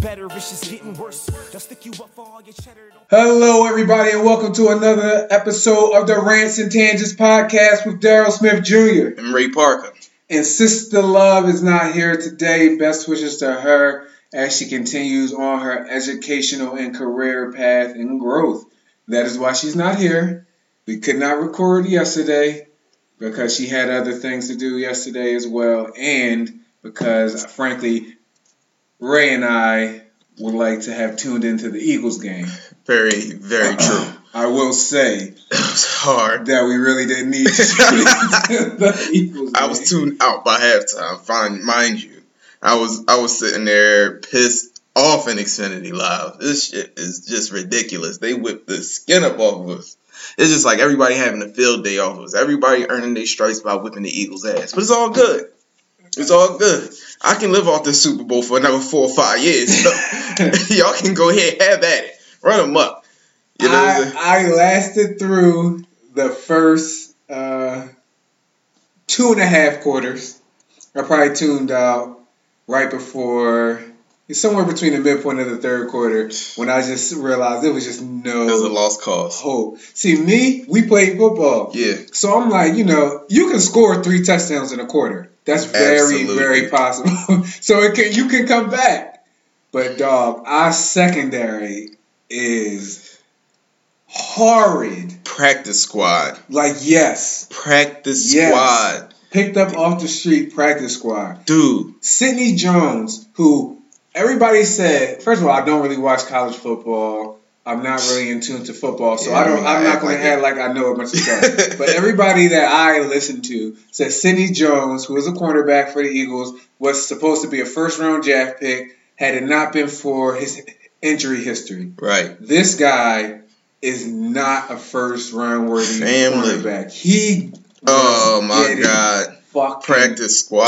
better, it's just getting worse. They'll stick you up for all your cheddar. Hello, everybody, and welcome to another episode of the Rants and Tangents podcast with Daryl Smith Jr. and Ray Parker. And Sister Love is not here today. Best wishes to her as she continues on her educational and career path and growth. That is why she's not here. We could not record yesterday because she had other things to do yesterday as well, and because, frankly, Ray and I would like to have tuned into the Eagles game. Very, very uh-uh. true. I will say hard. that we really didn't need to the Eagles I was tuned out by halftime. Fine, mind you, I was I was sitting there pissed off in Xfinity Live. This shit is just ridiculous. They whipped the skin up off of us. It's just like everybody having a field day off of us. Everybody earning their stripes by whipping the Eagles' ass. But it's all good. It's all good. I can live off this Super Bowl for another four or five years. So y'all can go ahead, and have at it, run them up. You know? I, I lasted through the first uh, two and a half quarters. I probably tuned out right before, somewhere between the midpoint of the third quarter, when I just realized it was just no. it was a lost cause. hope. See, me, we played football. Yeah. So I'm like, you know, you can score three touchdowns in a quarter. That's very, Absolutely. very possible. so it can you can come back. But dog, our secondary is horrid. Practice squad. Like yes, Practice Yes. squad. picked up off the street practice squad. Dude. Sidney Jones, who everybody said, first of all, I don't really watch college football. I'm not really in tune to football, so I don't. I'm not going to act like I know a bunch of stuff. but everybody that I listen to said Sidney Jones, who was a cornerback for the Eagles, was supposed to be a first round draft pick. Had it not been for his injury history, Right. this guy is not a first round worthy Family. cornerback. He Oh my god. fucking Practice squad.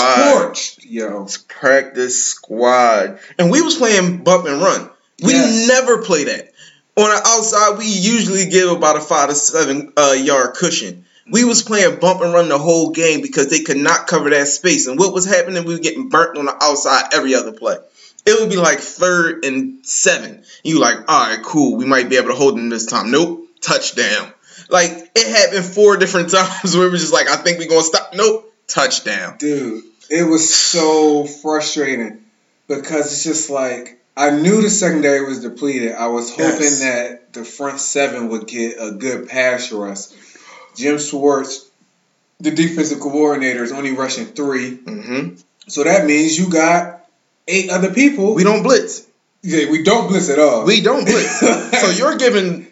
torched, yo. Practice squad. And we was playing bump and run. We Yes. never play that. On the outside, we usually give about a five to seven uh, yard cushion. We was playing bump and run the whole game because they could not cover that space. And what was happening? We were getting burnt on the outside every other play. It would be like third and seven. You like, all right, cool. We might be able to hold them this time. Nope, touchdown. Like it happened four different times where was just like, I think we're gonna stop. Nope, touchdown. Dude, it was so frustrating because it's just like I knew the secondary was depleted. I was hoping Yes. that the front seven would get a good pass rush. For us. Jim Schwartz, the defensive coordinator, is only rushing three. hmm So that means you got eight other people. We don't blitz. yeah, we don't blitz at all. We don't blitz. so you're giving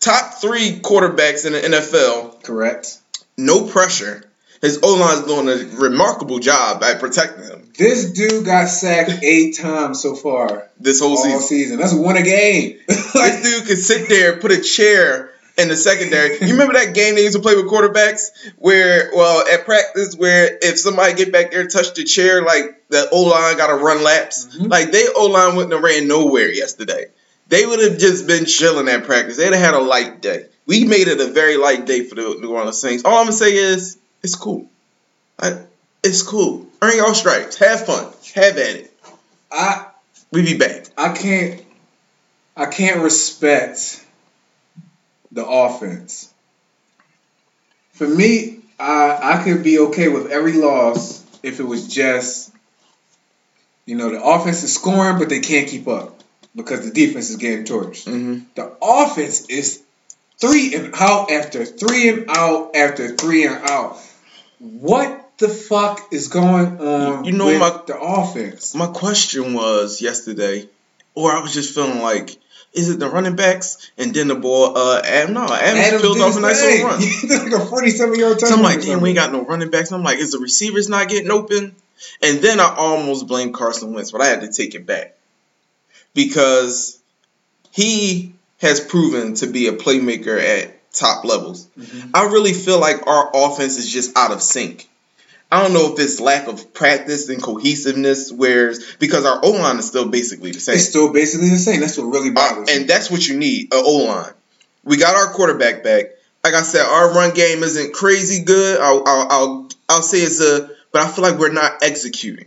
top three quarterbacks in the NFL correct. no pressure. His O line's doing a remarkable job at protecting him This dude got sacked eight times so far this whole season. season. That's one a game. This dude could sit there, put a chair in the secondary. You remember that game they used to play with quarterbacks where, well, at practice, where if somebody get back there and touch the chair, like the O line got to run laps. Mhm. Like they O line wouldn't have ran nowhere yesterday. They would have just been chilling at practice. They'd have had a light day. We made it a very light day for the New Orleans Saints. All I'm gonna say is it's cool. I, it's cool. Earn your stripes. Have fun. Have at it. I We be back. I can't I can't respect the offense. For me, I I could be okay with every loss if it was just you know the offense is scoring but they can't keep up because the defense is getting torched. Mm-hmm. The offense is three and out after three and out after three and out. What the fuck is going on You know with my- the offense? My question was yesterday, or I was just feeling like, is it the running backs and then the ball? Uh, Adam, no, Adams, peeled did off a nice little run. Like a 47 yard touchdown. So I'm like, damn, we ain't got no running backs. I'm like, is the receivers not getting open? And then I almost blamed Carson Wentz, but I had to take it back because he has proven to be a playmaker at top levels. Mhm. I really feel like our offense is just out of sync. I don't know if it's lack of practice and cohesiveness, whereas because our O line is still basically the same. It's still basically the same. That's what really Uh, bothers me. and that's what you need, a O line. We got our quarterback back. Like I said, our run game isn't crazy good. I'll, I'll, I'll, I'll say it's a, but I feel like we're not executing.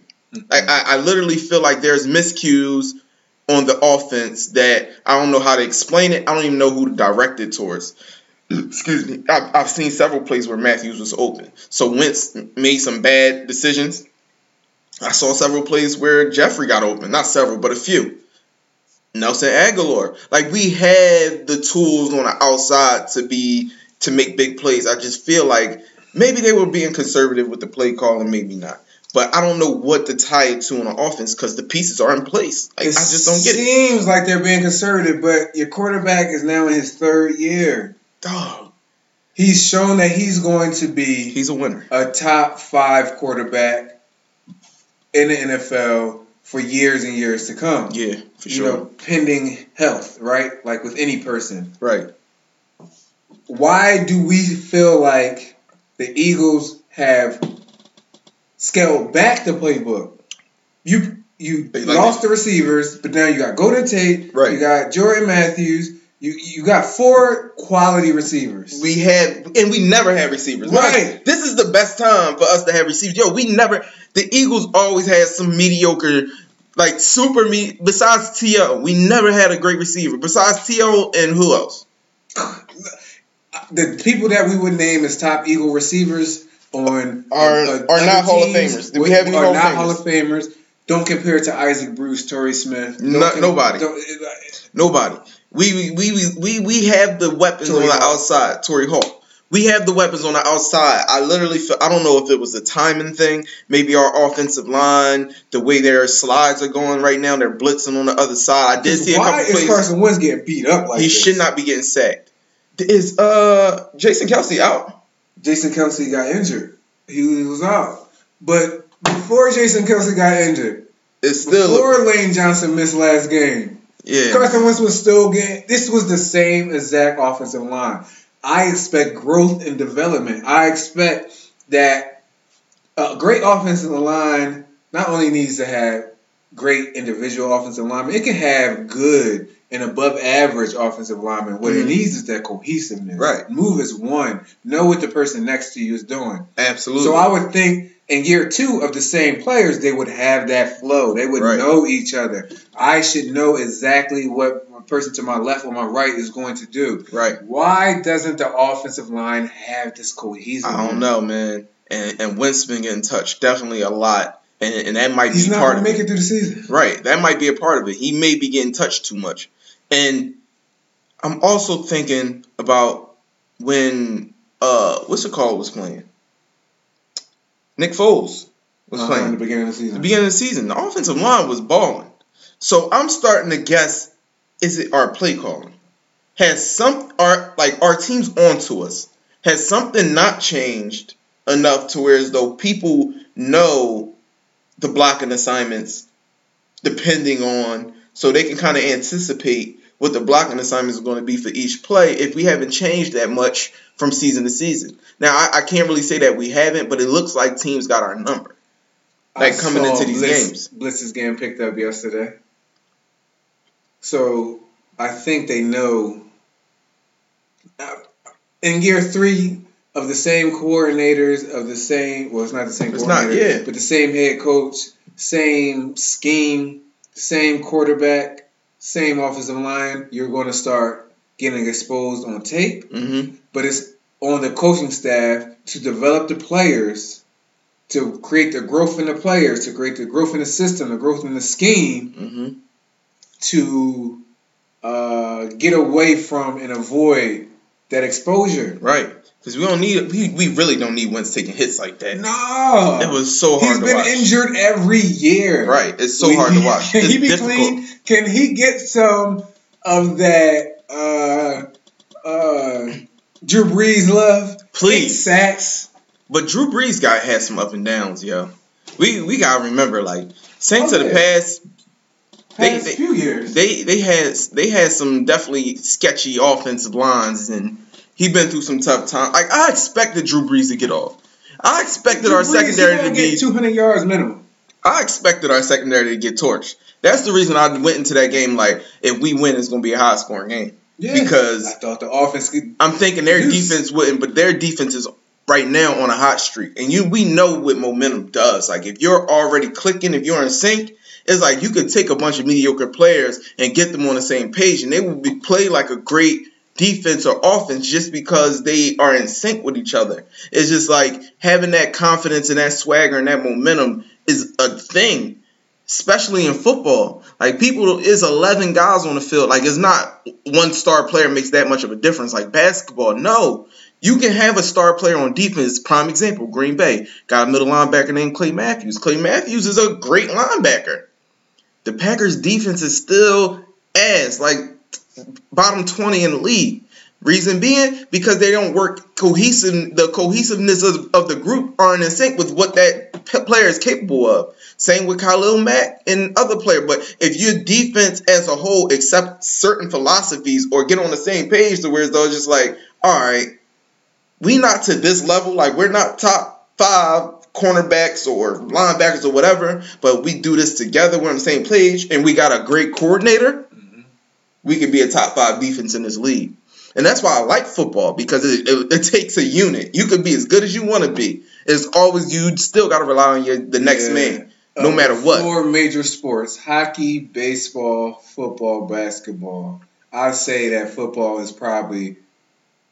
Like I, I literally feel like there's miscues on the offense that I don't know how to explain it. I don't even know who to direct it towards. Excuse me. I've, I've seen several plays where Matthews was open. So Wentz made some bad decisions. I saw several plays where Jeffery got open. Not several, but a few. Nelson Agholor. Like we had the tools on the outside to be to make big plays. I just feel like maybe they were being conservative with the play call and maybe not. But I don't know what to tie it to on the offense because the pieces are in place. Like, I just don't get it. Seems like they're being conservative, but your quarterback is now in his third year. Dog, He's shown that he's going to be he's a winner. a top five quarterback in the NFL for years and years to come. Yeah, for you sure. know, pending health, right? Like with any person. right. Why do we feel like the Eagles have scaled back the playbook? You you like lost the receivers, but now you got Golden Tate, Right. you got Jordan Matthews, you you got four quality receivers. We had and we never had receivers. Right. Like, this is the best time for us to have receivers. Yo, we never the Eagles always had some mediocre like super me besides T.O. We never had a great receiver. Besides T.O. and who else? the people that we would name as top Eagle receivers on Are- uh, are not Hall of Famers. We have any are Hall not Famers? Hall of Famers. Don't compare it to Isaac Bruce, Torrey Smith. Don't No- nobody. Nobody. We we we we, we have the weapons Torrey on the outside. Torry Holt. We have the weapons on the outside. I literally feel, I don't know if it was a timing thing. Maybe our offensive line, the way their slides are going right now, they're blitzing on the other side. I did see a couple plays. Why couple is. Carson Wentz getting beat up like that? he this? should not be getting sacked. Is uh Jason Kelce out? Jason Kelce got injured. He was out. But before Jason Kelce got injured, It's still before Lane Johnson missed last game, yeah. Carson Wentz was still getting. This was the same exact offensive line. I expect growth and development. I expect that a great offensive line not only needs to have great individual offensive linemen, it can have good and above average offensive linemen. What it Mhm. needs is that cohesiveness. Right. Move as one. Know what the person next to you is doing. Absolutely. So I would think in year two of the same players, they would have that flow. They would Right. know each other. I should know exactly what a person to my left or my right is going to do. right. Why doesn't the offensive line have this cohesion? I don't know, man. And and Wentz been getting touched definitely a lot, and and that might He's be part of to make it. it through the season. Right. That might be a part of it. He may be getting touched too much. And I'm also thinking about when uh what's it called was playing. Nick Foles was Uh-huh, playing. in the beginning of the season. the beginning of the season. The offensive line was balling. So I'm starting to guess is it our play calling? Has some our like our teams onto us? Has something not changed enough to where as though people know the blocking assignments depending on so they can kind of anticipate what the blocking assignments are going to be for each play if we haven't changed that much from season to season. Now I, I can't really say that we haven't, but it looks like teams got our number. like, coming into these Blitz, games. Blitz is getting picked up yesterday. So I think they know. In year three of the same coordinators, of the same, well, it's not the same It's not, yeah. but the same head coach, same scheme, same quarterback, same offensive line, you're going to start getting exposed on tape Mm-hmm. But it's on the coaching staff to develop the players, to create the growth in the players, to create the growth in the system, the growth in the scheme, Mm-hmm. to uh, get away from and avoid that exposure. Right. Because we don't need we, we really don't need Wentz taking hits like that. No, It was so hard he's been watch. injured every year. Right. It's so hard to watch. Can It's he be difficult. clean? Can he get some of that uh, uh, Drew Brees love? Please. Sacks. But Drew Brees got had some up and downs, yo. We we gotta remember like Saints Oh, of the yeah. past They- Past they- few years. they they had they had some definitely sketchy offensive lines and he been through some tough times. Like I expected Drew Brees to get off. I expected Drew our Brees, secondary to be get 200 yards minimum. I expected our secondary to get torched. That's the reason I went into that game like if we win it's gonna be a high scoring game. Yeah. Because I thought the offense could. I'm thinking their Yes. defense wouldn't, but their defense is right now on a hot streak. And you we know what momentum does. Like if you're already clicking, if you're in sync, it's like you could take a bunch of mediocre players and get them on the same page and they will be play like a great defense or offense just because they are in sync with each other. It's just like having that confidence and that swagger and that momentum is a thing, especially in football. Like people is 11 guys on the field. Like it's not one star player makes that much of a difference. Like basketball, no. You can have a star player on defense. Prime example, Green Bay got a middle linebacker named Clay Matthews. Clay Matthews is a great linebacker. The Packers defense is still ass. Like bottom 20 in the league. Reason being, because they don't work cohesive. The cohesiveness of, of the group aren't in sync with what that player is capable of. Same with Khalil Mack and other player. But if your defense as a whole accept certain philosophies or get on the same page to where it's though just like, all right, we not to this level. Like we're not top five cornerbacks or linebackers or whatever, but we do this together. We're on the same page, and we got a great coordinator mm-hmm. we could be a top five defense in this league. And that's why I like football because it, it, it takes a unit. You could be as good as you want to be. It's always you still got to rely on your the next Yeah. man, no Of matter what. Four major sports: hockey, baseball, football, basketball. I say that football is probably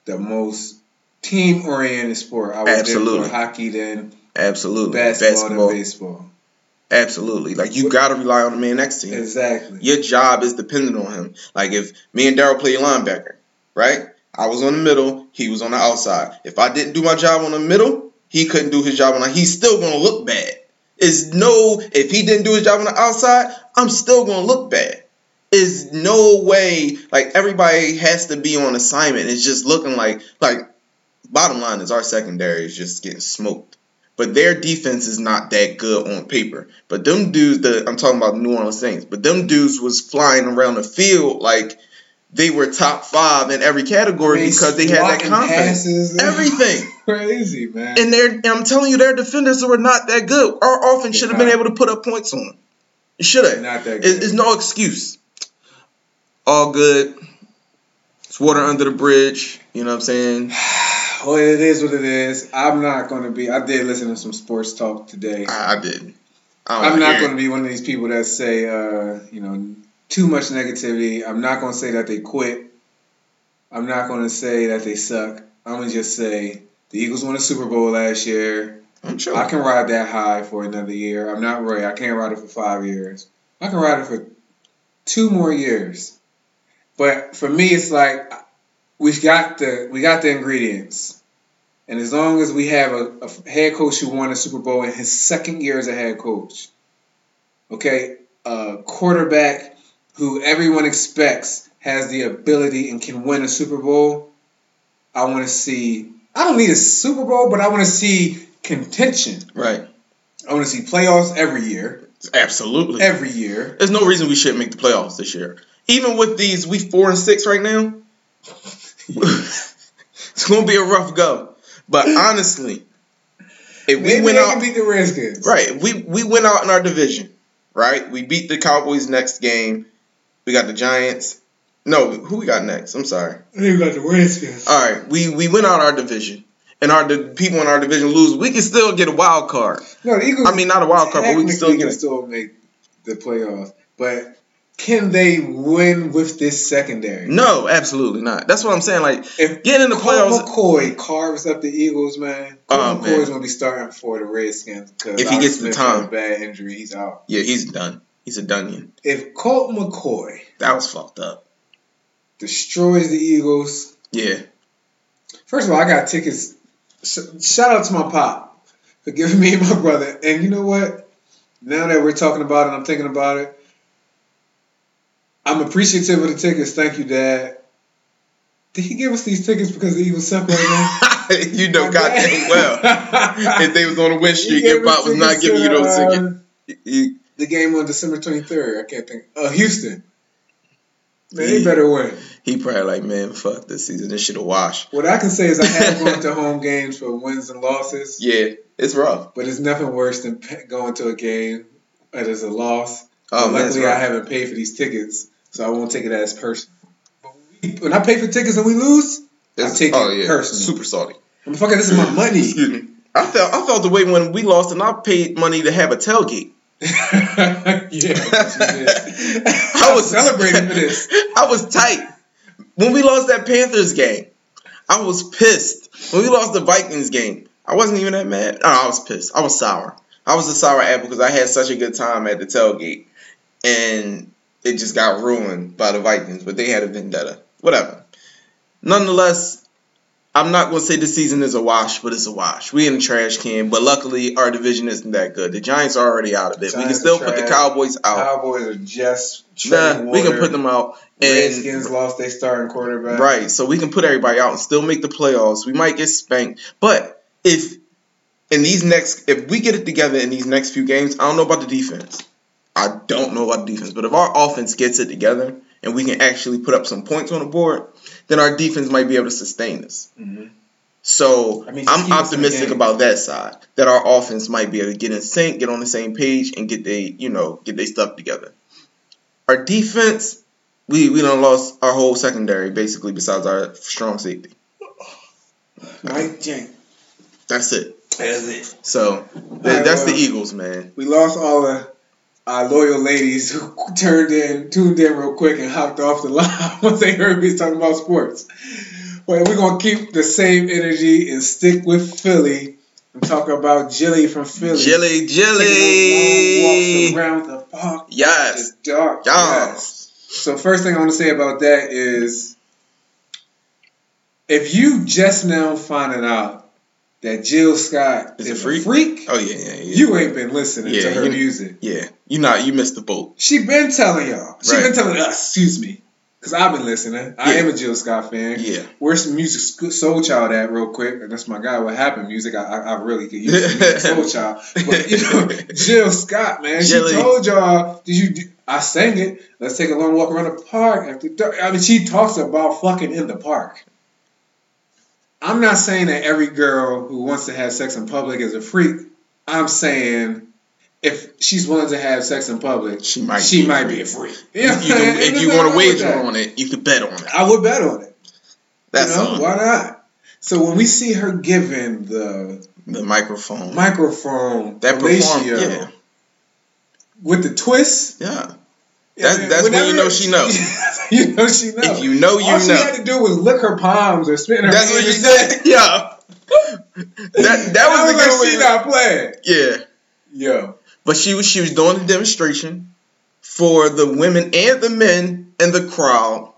the most team-oriented sport. I would Absolutely. hockey, then Absolutely, basketball, basketball. baseball. Absolutely, like you got to rely on the man next to you. Exactly. Your job is dependent on him. Like if me and Daryl play linebacker, right? I was on the middle, he was on the outside. If I didn't do my job on the middle, he couldn't do his job on the. He's still gonna look bad. Is no if he didn't do his job on the outside, I'm still gonna look bad. Is no way like everybody has to be on assignment. It's just looking like like bottom line is our secondary is just getting smoked. But their defense is not that good on paper. But them dudes that I'm talking about the New Orleans Saints, but them dudes was flying around the field like they were top five in every category They because they had that confidence. Everything. Crazy man. And they're and I'm telling you, their defenders were not that good. Our offense should have been able to put up points on them. It should have. Not that It- good. It's no excuse. All good. It's water under the bridge. You know what I'm saying? Well, it is what it is. I'm not going to be. I did listen to some sports talk today. I, I didn't. I I'm not going to be one of these people that say, uh, you know, too much negativity. I'm not going to say that they quit. I'm not going to say that they suck. I'm going to just say the Eagles won a Super Bowl last year. I'm sure. I can ride that high for another year. I'm not Ray. I can't ride it for five years. I can ride it for two more years. But for me, it's like we've got the we got the ingredients, and as long as we have a, a head coach who won a Super Bowl in his second year as a head coach, okay, a quarterback who everyone expects has the ability and can win a Super Bowl, I want to see. I don't need a Super Bowl, but I want to see contention. right. I want to see playoffs every year. Absolutely. Every year. There's no reason we shouldn't make the playoffs this year. Even with these, we four and six right now. it's gonna be a rough go. But honestly, if we Maybe went out beat the Redskins. right, we we went out in our division, right? We beat the Cowboys next game. We got the Giants. No, who we got next? I'm sorry. We got the Redskins. All right, we we went out our division, and our the people in our division lose. We can still get a wild card. No, the Eagles. I mean, not a wild card, but we can still get it. still make the playoffs. But can they win with this secondary? No, absolutely not. That's what I'm saying. Like If getting in the Colt playoffs. McCoy carves up the Eagles, man. Oh, McCoy's man. gonna be starting for the Redskins because If he gets the time. bad injury, he's out. Yeah, he's done. He's a dunion. If Colt McCoy That was fucked up. destroys the Eagles, Yeah. first of all, I got tickets. Shout out to my pop for giving me and my brother. And you know what? Now that we're talking about it, I'm thinking about it. I'm appreciative of the tickets. Thank you, Dad. Did he give us these tickets because the Eagles suck right now? you know goddamn well. if they was on a win streak, your pop was not giving you those uh, tickets. The game on December 23rd. I can't think. Uh, Houston. Man, they Yeah. better win. he probably like, man, fuck this season. This shit a wash. What I can say is I have gone to home games for wins and losses, Yeah, it's rough. but it's nothing worse than going to a game that is a loss. Oh man, luckily, I haven't paid for these tickets, so I won't take it as personal. But when I pay for tickets and we lose, I take oh it yeah, personal. super salty. Motherfucker, this is my money. Excuse me. I felt I felt the way when we lost and I paid money to have a tailgate. yeah. I was celebrating for this. I was tight. When we lost that Panthers game, I was pissed. When we lost the Vikings game, I wasn't even that mad. No, I was pissed. I was sour. I was a sour apple because I had such a good time at the tailgate. And it just got ruined by the Vikings, but they had a vendetta. Whatever. Nonetheless, I'm not gonna say the season is a wash, but it's a wash. We in the trash can, but luckily our division isn't that good. The Giants are already out of it. we can still put the. Cowboys out. Cowboys are just Nah, treading we can put them out. And Redskins lost their starting quarterback. Right. So we can put everybody out and still make the playoffs. We might get spanked. But if in these next if we get it together in these next few games, I don't know about the defense. I don't know about the defense. But if our offense gets it together and we can actually put up some points on the board, then our defense might be able to sustain this. Mhm. So That means I'm keep us in the optimistic about that side. That our offense might be able to get in sync, get on the same page, and get they, you know, get their stuff together. Our defense, we we done lost our whole secondary basically, besides our strong safety. Mike Jenk. That's it. That's it. So th- right, that's the. Eagles, man. We lost all the our loyal ladies who turned in, tuned in real quick, and hopped off the line once they heard me talking about sports. But we're gonna keep the same energy and stick with Philly and talk about Jilly from Philly. Jilly, Taking those long walks Jilly. around the park. Yes. It's dark. Yes. Yes. So first thing I want to say about that is, if you just now finding out that Jill Scott Is is, a freak? a freak, Oh yeah, yeah, yeah. you ain't been listening Yeah, to her you- music. yeah. You not you missed the boat. She been telling y'all. She Right. been telling us. Excuse me, because I've been listening. I Yeah. am a Jill Scott fan. Yeah. Where's Musiq Soulchild at real quick? And that's my guy. What happened? Music. I, I, I really could use soul child. But you know, Jill Scott, man. She told y'all. Did you? Do, I sang it. Let's take a long walk around the park after dark. I mean, she talks about fucking in the park. I'm not saying that every girl who wants to have sex in public is a freak. I'm saying if she's willing to have sex in public, She might she be a might freak. be a freak. Yeah, you can, if you want to wager on it, you could bet on it. I would bet on it. That's you know, why not? So when we see her giving the The microphone. microphone that perform. Yeah. with the twist, Yeah. That's- that's when you know she knows. you know she know. If you know, you All she know. had to do was lick her palms or spin her. That's what you said. Yeah. That that was was the like, she not playing. Yeah. Yeah. But she was she was doing a demonstration for the women and the men in the crowd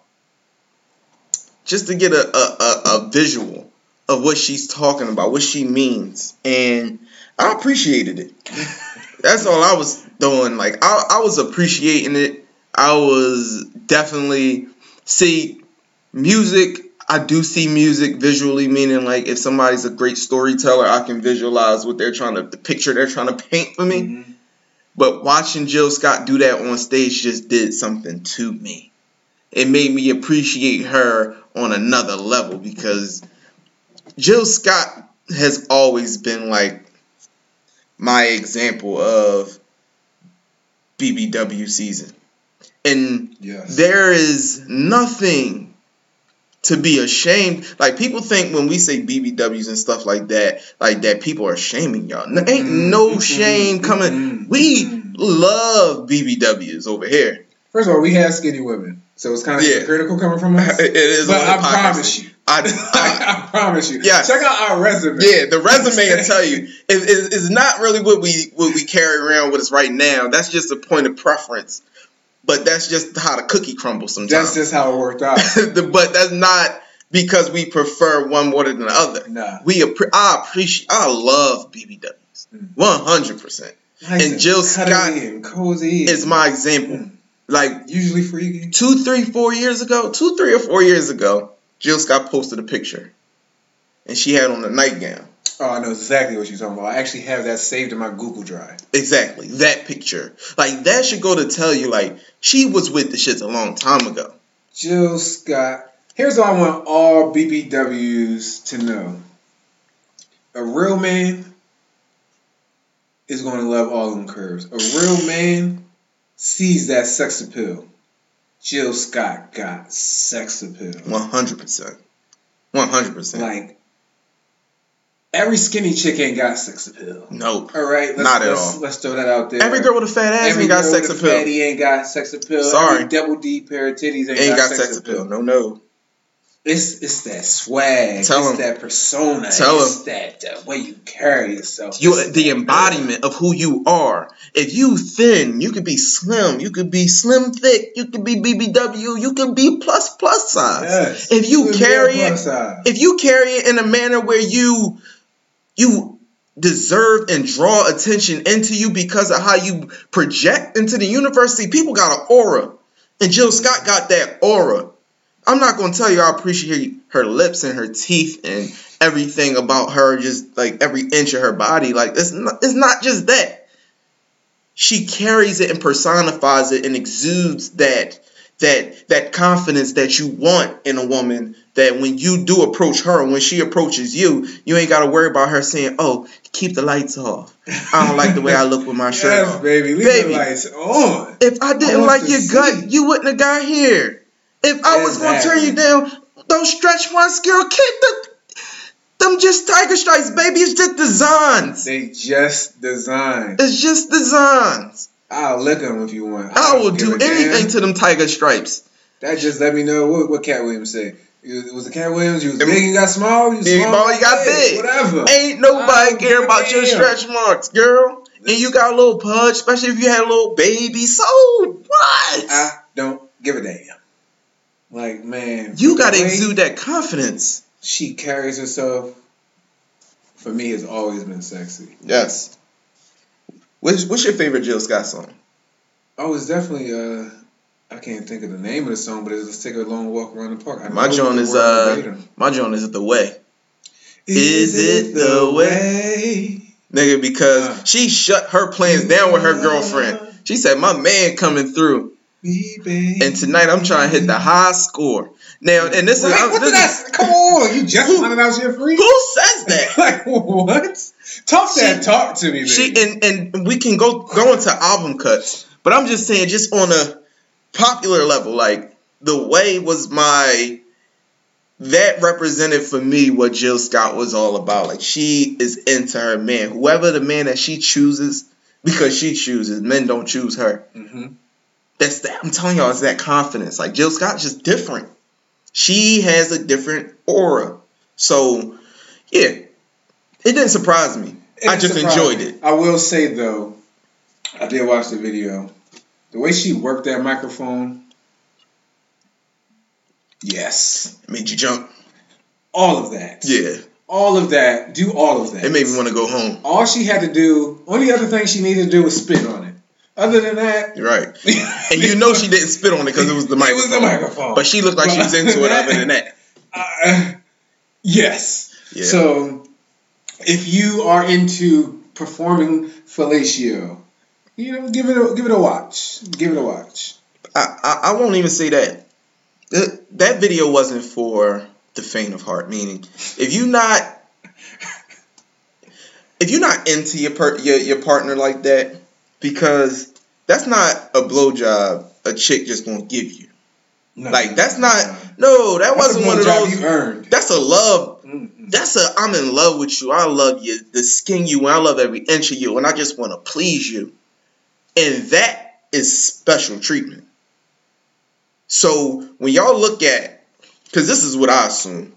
just to get a, a, a, a visual of what she's talking about, what she means. And I appreciated it. That's all I was doing. Like I, I was appreciating it. I was definitely see music. I do see music visually, meaning like if somebody's a great storyteller, I can visualize what they're trying to, the picture they're trying to paint for me. Mm-hmm. But watching Jill Scott do that on stage just did something to me. It made me appreciate her on another level because Jill Scott has always been like my example of BBW season. And yes. there is nothing to be ashamed. Like people think when we say BBWs and stuff like that, like that people are shaming y'all. Ain't Mm-mm, no shame coming. mm-mm, We love BBWs over here. First of all, we have skinny women, so it's kind of Yeah. critical coming from us. It is but I promise you, I, I- I promise you. Yeah. Check out our resume. yeah, the resume will tell you it, it, it's not really what we what we carry around with us right now. That's just a point of preference. But that's just how the cookie crumbles sometimes. That's just how it worked out. But that's not because we prefer one more than the other. nah. We appre- I appreciate I love BBWs. Mm. One hundred percent. Nice And Jill Scott cozy. Is my example. Like usually two, three, four years ago, two, three or four years ago, Jill Scott posted a picture. And she had on a nightgown. Oh, I know exactly what you're talking about. I actually have that saved in my Google Drive. Exactly. That picture. Like that should go to tell you like she was with the shits a long time ago. Jill Scott. Here's what I want all BBWs to know. A real man is going to love all them curves. A real man sees that sex appeal. Jill Scott got sex appeal. One hundred percent. One hundred percent. Like, Every skinny chick ain't got sex appeal. Nope. All right, let's, Not at let's, all. Let's throw that out there. Every girl with a fat ass Every ain't got girl sex appeal. fatty ain't got sex appeal. Sorry. Every double D pair of titties ain't, Ain't got sex appeal. No, no. It's it's that swag. Tell it's 'em. that persona. Tell it's that uh, way you carry yourself. You It's the embodiment of who you are. If you thin, you could be slim. You could be slim thick. You could be BBW. You could be plus plus size. Yes. If you Good carry it, plus size. if you carry it in a manner where you you deserve and draw attention into you because of how you project into the universe, see, people got an aura, and Jill Scott got that aura. I'm not gonna tell you I appreciate her lips and her teeth and everything about her, just like every inch of her body. Like it's not, it's not just that. She carries it and personifies it and exudes that that that confidence that you want in a woman that when you do approach her when she approaches you you ain't got to worry about her saying oh keep the lights off i don't like the way i look with my shirt yes, off baby. Leave Baby. the lights on. if i didn't want like your see. gut you wouldn't have got here if i was going to turn you down don't stretch marks girl keep the them just tiger stripes baby it's just designs They just designed. it's just designs I'll lick them if you want. i don't will do a damn. anything to them tiger stripes That just let me know what, what Katt Williams said. It was it Katt Williams. You was big, you got small. You Big small, you got big. Whatever. Ain't nobody don't care about your stretch marks, girl. And you got a little pudge, especially if you had a little baby. So what? I don't give a damn. Like man, you gotta exude that confidence. She carries herself. For me, has always been sexy. Yes. What's, what's your favorite Jill Scott song? Oh, it's definitely uh. I can't think of the name of the song, but it's "Let's Take a Long Walk Around the Park." I My joint is uh, my joint is it the way, Is it the way? nigga, because Uh. she shut her plans down with her girlfriend. She said, "My man coming through, baby. and tonight I'm trying to hit the high score." Now, and this is, Right, I'm- what this is- I? Come on, you just found out shit free. who says that? like what? Talk that She- talk to me, baby. She and and we can go go into album cuts, but I'm just saying, just on a popular level, like the way was my that represented for me what Jill Scott was all about. Like she is into her man, whoever the man that she chooses, because she chooses. Men don't choose her. hmm That's that. I'm telling y'all, it's that confidence. Like Jill Scott's just different. She has a different aura. So yeah, it didn't surprise me. I just enjoyed it. I will say though, I did watch the video. The way she worked that microphone, yes, It made you jump. all of that, Yeah, all of that, do all of that. it made me want to go home. All she had to do, only other thing she needed to do was spit on it. Other than that, right. And you know she didn't spit on it because it was the microphone. It was the microphone. But she looked like she was into it other than that. Uh, yes. Yeah. So, if you are into performing fellatio, you know, give it a give it a watch. Give it a watch. I, I, I won't even say that. Th- That video wasn't for the faint of heart. Meaning, if you not if you're not into your per, your, your partner like that, because that's not a blowjob a chick just gonna give you. No. Like that's not no, that wasn't one of those. you earned. That's a love Mm-mm. that's a I'm in love with you. I love you, the skin you, and I love every inch of you, and I just want to please you. And that is special treatment. So when y'all look at, because this is what I assume.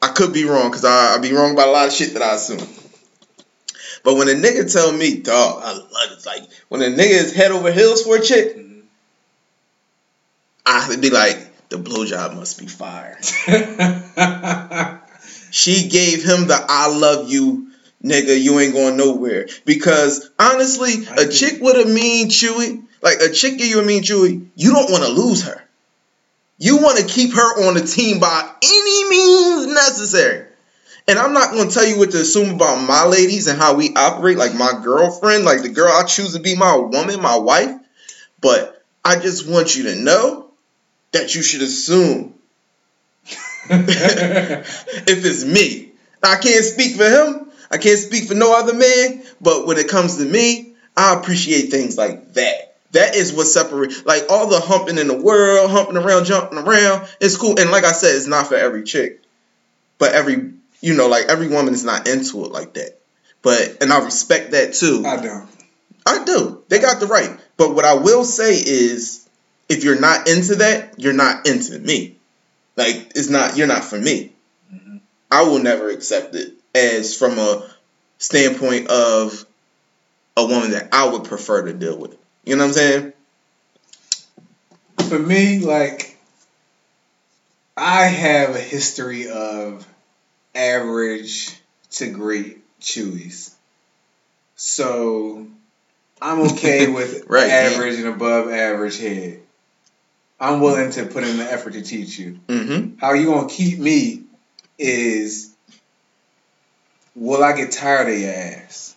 I could be wrong, because I, I be wrong about a lot of shit that I assume. But when a nigga tell me, dog, I love it. Like when a nigga is head over heels for a chick, Mhm. I'd be like, the blowjob must be fire. She gave him the I love you, nigga, you ain't going nowhere. Because honestly, I a chick with a mean chewy, like a chick give you a mean chewy, you don't want to lose her. You want to keep her on the team by any means necessary. And I'm not going to tell you what to assume about my ladies and how we operate, like my girlfriend, like the girl I choose to be my woman, my wife. But I just want you to know that you should assume if it's me. I can't speak for him. I can't speak for no other man. But when it comes to me, I appreciate things like that. That is what separates. Like all the humping in the world, humping around, jumping around. It's cool. And like I said, it's not for every chick. but every you know like every woman is not into it like that. But and I respect that too. I don't. I do. They got the right. But what I will say is, if you're not into that, you're not into me. Like it's not. You're not for me. Mhm. I will never accept it as from a standpoint of a woman that I would prefer to deal with. You know what I'm saying? For me, like, I have a history of average to great chewies. So I'm okay with Right, average and above average head. I'm willing to put in the effort to teach you. Mm-hmm. How you gonna keep me is will I get tired of your ass?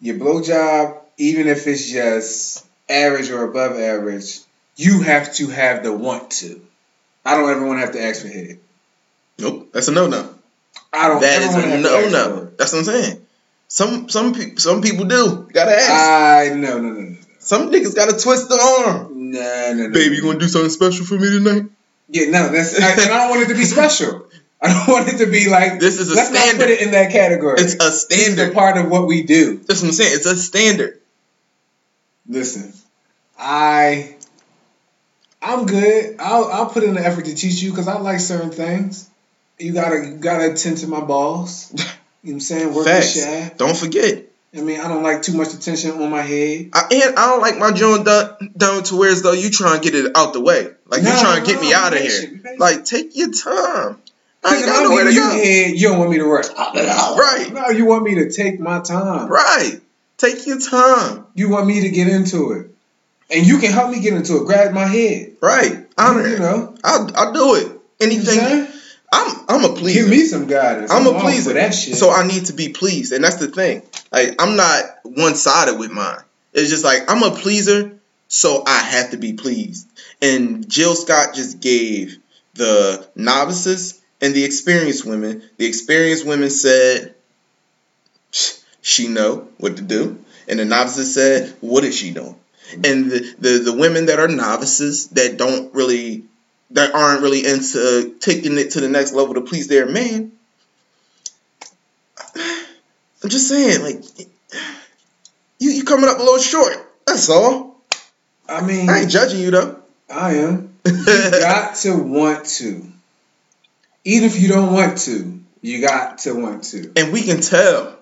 Your blowjob, even if it's just average or above average, you have to have the want to. I don't ever want to have to ask for head. Nope. That's a no no. I don't That is a no no. That's what I'm saying. Some some people some people do. Gotta ask. I no no no no some niggas gotta twist the arm. no no no. Baby, you gonna do something special for me tonight? Yeah, no, that's I, and I don't want it to be special. I don't want it to be like This is a let's not standard. put it in that category. It's a This is a standard. part of what we do. That's what I'm saying. It's a standard. Listen, I I'm good. I'll I'll put in the effort to teach you because I like certain things. You gotta you gotta attend to my balls. You know what I'm saying? Work Facts. shaft. Don't forget. I mean, I don't like too much attention on my head. I, and I don't like my joint done, done to where as though you trying to get it out the way. Like No, you trying to get no, me out of here. patient. Like take your time. I Because ain't got I'm nowhere to giving you go. head, you don't want me to rush. Right. No, you want me to take my time. Right. Take your time. You want me to get into it. And you can help me get into it. Grab my head. Right. Honor you know. I'll, I'll do it. You know Anything. I'm? I'm I'm a pleaser. Give me some guidance. I'm all a pleaser. that shit. So I need to be pleased, and that's the thing. Like I'm not one sided with mine. It's just like I'm a pleaser, so I have to be pleased. And Jill Scott just gave the novices and the experienced women. The experienced women said she know what to do, and the novices said what is she doing. Mm-hmm. And the, the, the women that are novices that don't really that aren't really into taking it to the next level to please their man. I'm just saying, like, you you coming up a little short. That's all. I mean, I ain't judging you though. I am. You got to want to. Even if you don't want to, you got to want to. and we can tell.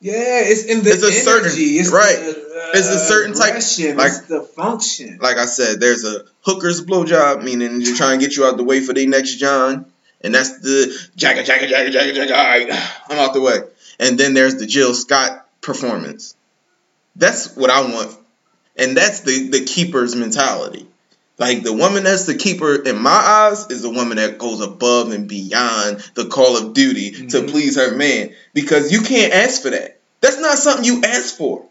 Yeah, it's in the It's a certain- energy. it's right. The, It's a uh, certain type- like- it's the function. Like I said, there's a hooker's blowjob, meaning you're trying to get you out the way for the next John, and that's the jagga jagga jagga jagga jagga. All right, I'm out the way. And then there's the Jill Scott performance. That's what I want, and that's the the keeper's mentality. Like the woman that's the keeper in my eyes is the woman that goes above and beyond the call of duty to Mhm. please her man because you can't ask for that. That's not something you ask for.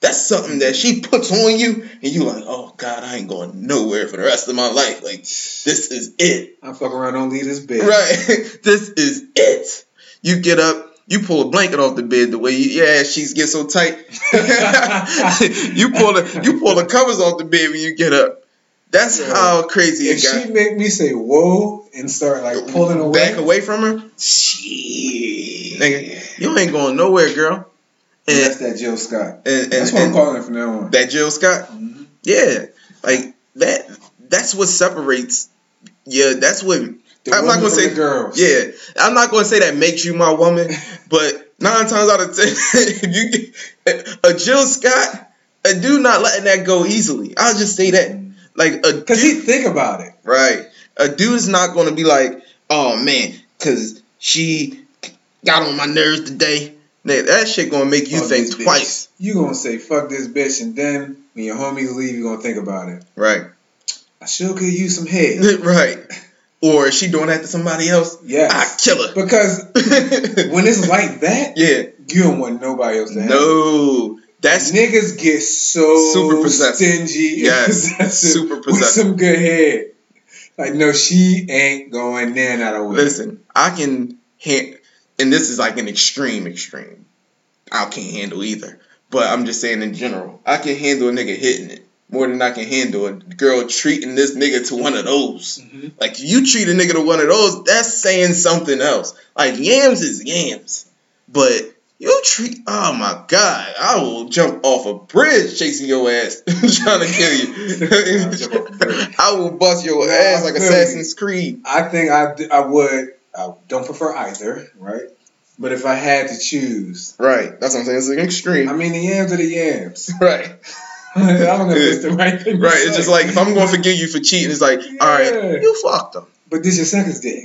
That's something that she puts on you, and you like, oh God, I ain't going nowhere for the rest of my life. Like this is it, I fuck around, don't leave this bed. right? this is it. You get up, you pull a blanket off the bed the way you, yeah, sheets get so tight. you pull the you pull the covers off the bed when you get up. That's Yeah. how crazy If it got. she make me say whoa and start like pulling away, Back away from her, shit. nigga. You ain't going nowhere, girl. And That's that Jill Scott. and, and, That's what I'm calling it from now on. that Jill Scott. Mhm. Yeah, like that. That's what separates. Yeah, that's what. The I'm not gonna say. girls. Yeah, I'm not gonna say that makes you my woman, but nine times out of ten, if you get a Jill Scott, a dude not letting that go easily. I'll just say that. Like a Cause he think about it. right? A dude's not gonna be like, oh man, cause she got on my nerves today. That, that shit gonna make you Fuck think this bitch. twice, You gonna say fuck this bitch, and then when your homies leave, you gonna think about it. right? I sure could use some head. right. Or is she doing that to somebody else? Yeah. I kill her. Because when it's like that, yeah. you don't want nobody else to have it. No. That's Niggas get so Super possessive. stingy Yes, possessive super with possessive. some good head. Like, no, she ain't going there, not a way. listen. I can hand, and this is like an extreme, extreme. I can't handle either. But I'm just saying in general, I can handle a nigga hitting it. more than I can handle. A girl treating this nigga to one of those. Mhm. Like you treat a nigga to one of those, that's saying something else. Like yams is yams, but you treat. Oh my god, I will jump off a bridge chasing your ass, trying to kill I'll jump off a you. I will bust your Yeah, ass like. Assassin's Creed. I think I, d- I would. I don't prefer either, right? But if I had to choose, Right, that's what I'm saying. It's an extreme. I mean, the yams are the yams. right, I don't know if it's the right thing. right. It's just like if I'm going to forgive you for cheating, it's like, all right, Yeah. you fucked them. But this your second day.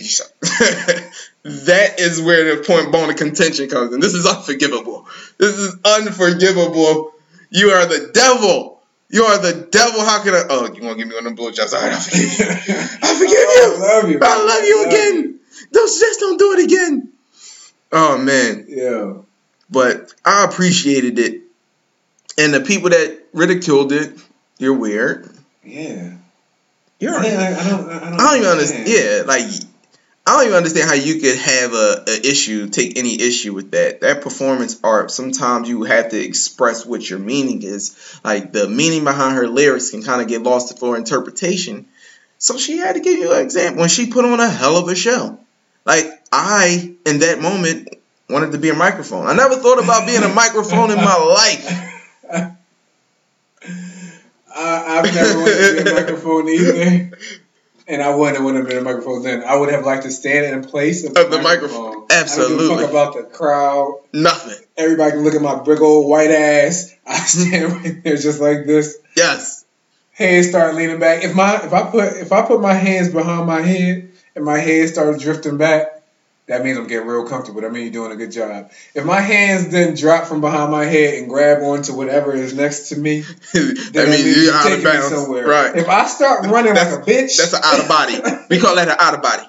That is where the point bone of contention comes in. This is unforgivable. This is unforgivable. You are the devil. You are the devil. How can I? Oh, you want to give me one of them blowjobs? All right, I'll forgive you. I forgive you. I love you. I love you again. Don't just don't do it again. Oh man, Yeah. but I appreciated it, and the people that ridiculed it, you're weird. Yeah. You're. I, I, I don't. I don't, I don't even understand. Yeah, like I don't even understand how you could have a, a issue, take any issue with that. That performance art. Sometimes you have to express what your meaning is. Like the meaning behind her lyrics can kind of get lost for interpretation. So she had to give you an example when she put on a hell of a show. Like I, in that moment, wanted to be a microphone. I never thought about being a microphone in my life. I, I've never wanted to be a microphone either. And I wouldn't have wanted to be a microphone then. I would have liked to stand in place of the, Of the microphone. I don't give a Absolutely. fuck about the crowd. Nothing. Everybody can look at my big old white ass. I stand right there just like this. Yes. Hands start leaning back. If my if I put if I put my hands behind my head and my head starts drifting back, that means I'm getting real comfortable. That means you're doing a good job. If my hands then drop from behind my head and grab onto whatever is next to me, that then means you're out of bounds. somewhere. Right. If I start running like a bitch, That's an out of body. We call that an out of body.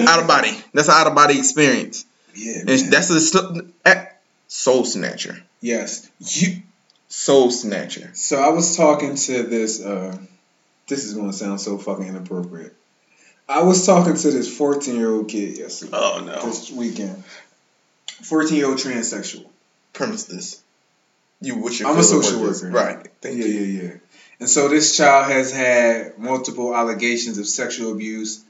Out of body. That's an out of body experience. yeah, that's a eh, soul snatcher. yes. You, Soul snatcher. so I was talking to this. uh This is going to sound so fucking inappropriate. I was talking to this 14 year old kid yesterday. Oh no. This weekend. 14 year old transsexual. Premise this. You what your I'm a social work is. worker. Right. Thank yeah, you. yeah, yeah. And so this child has had multiple allegations of sexual abuse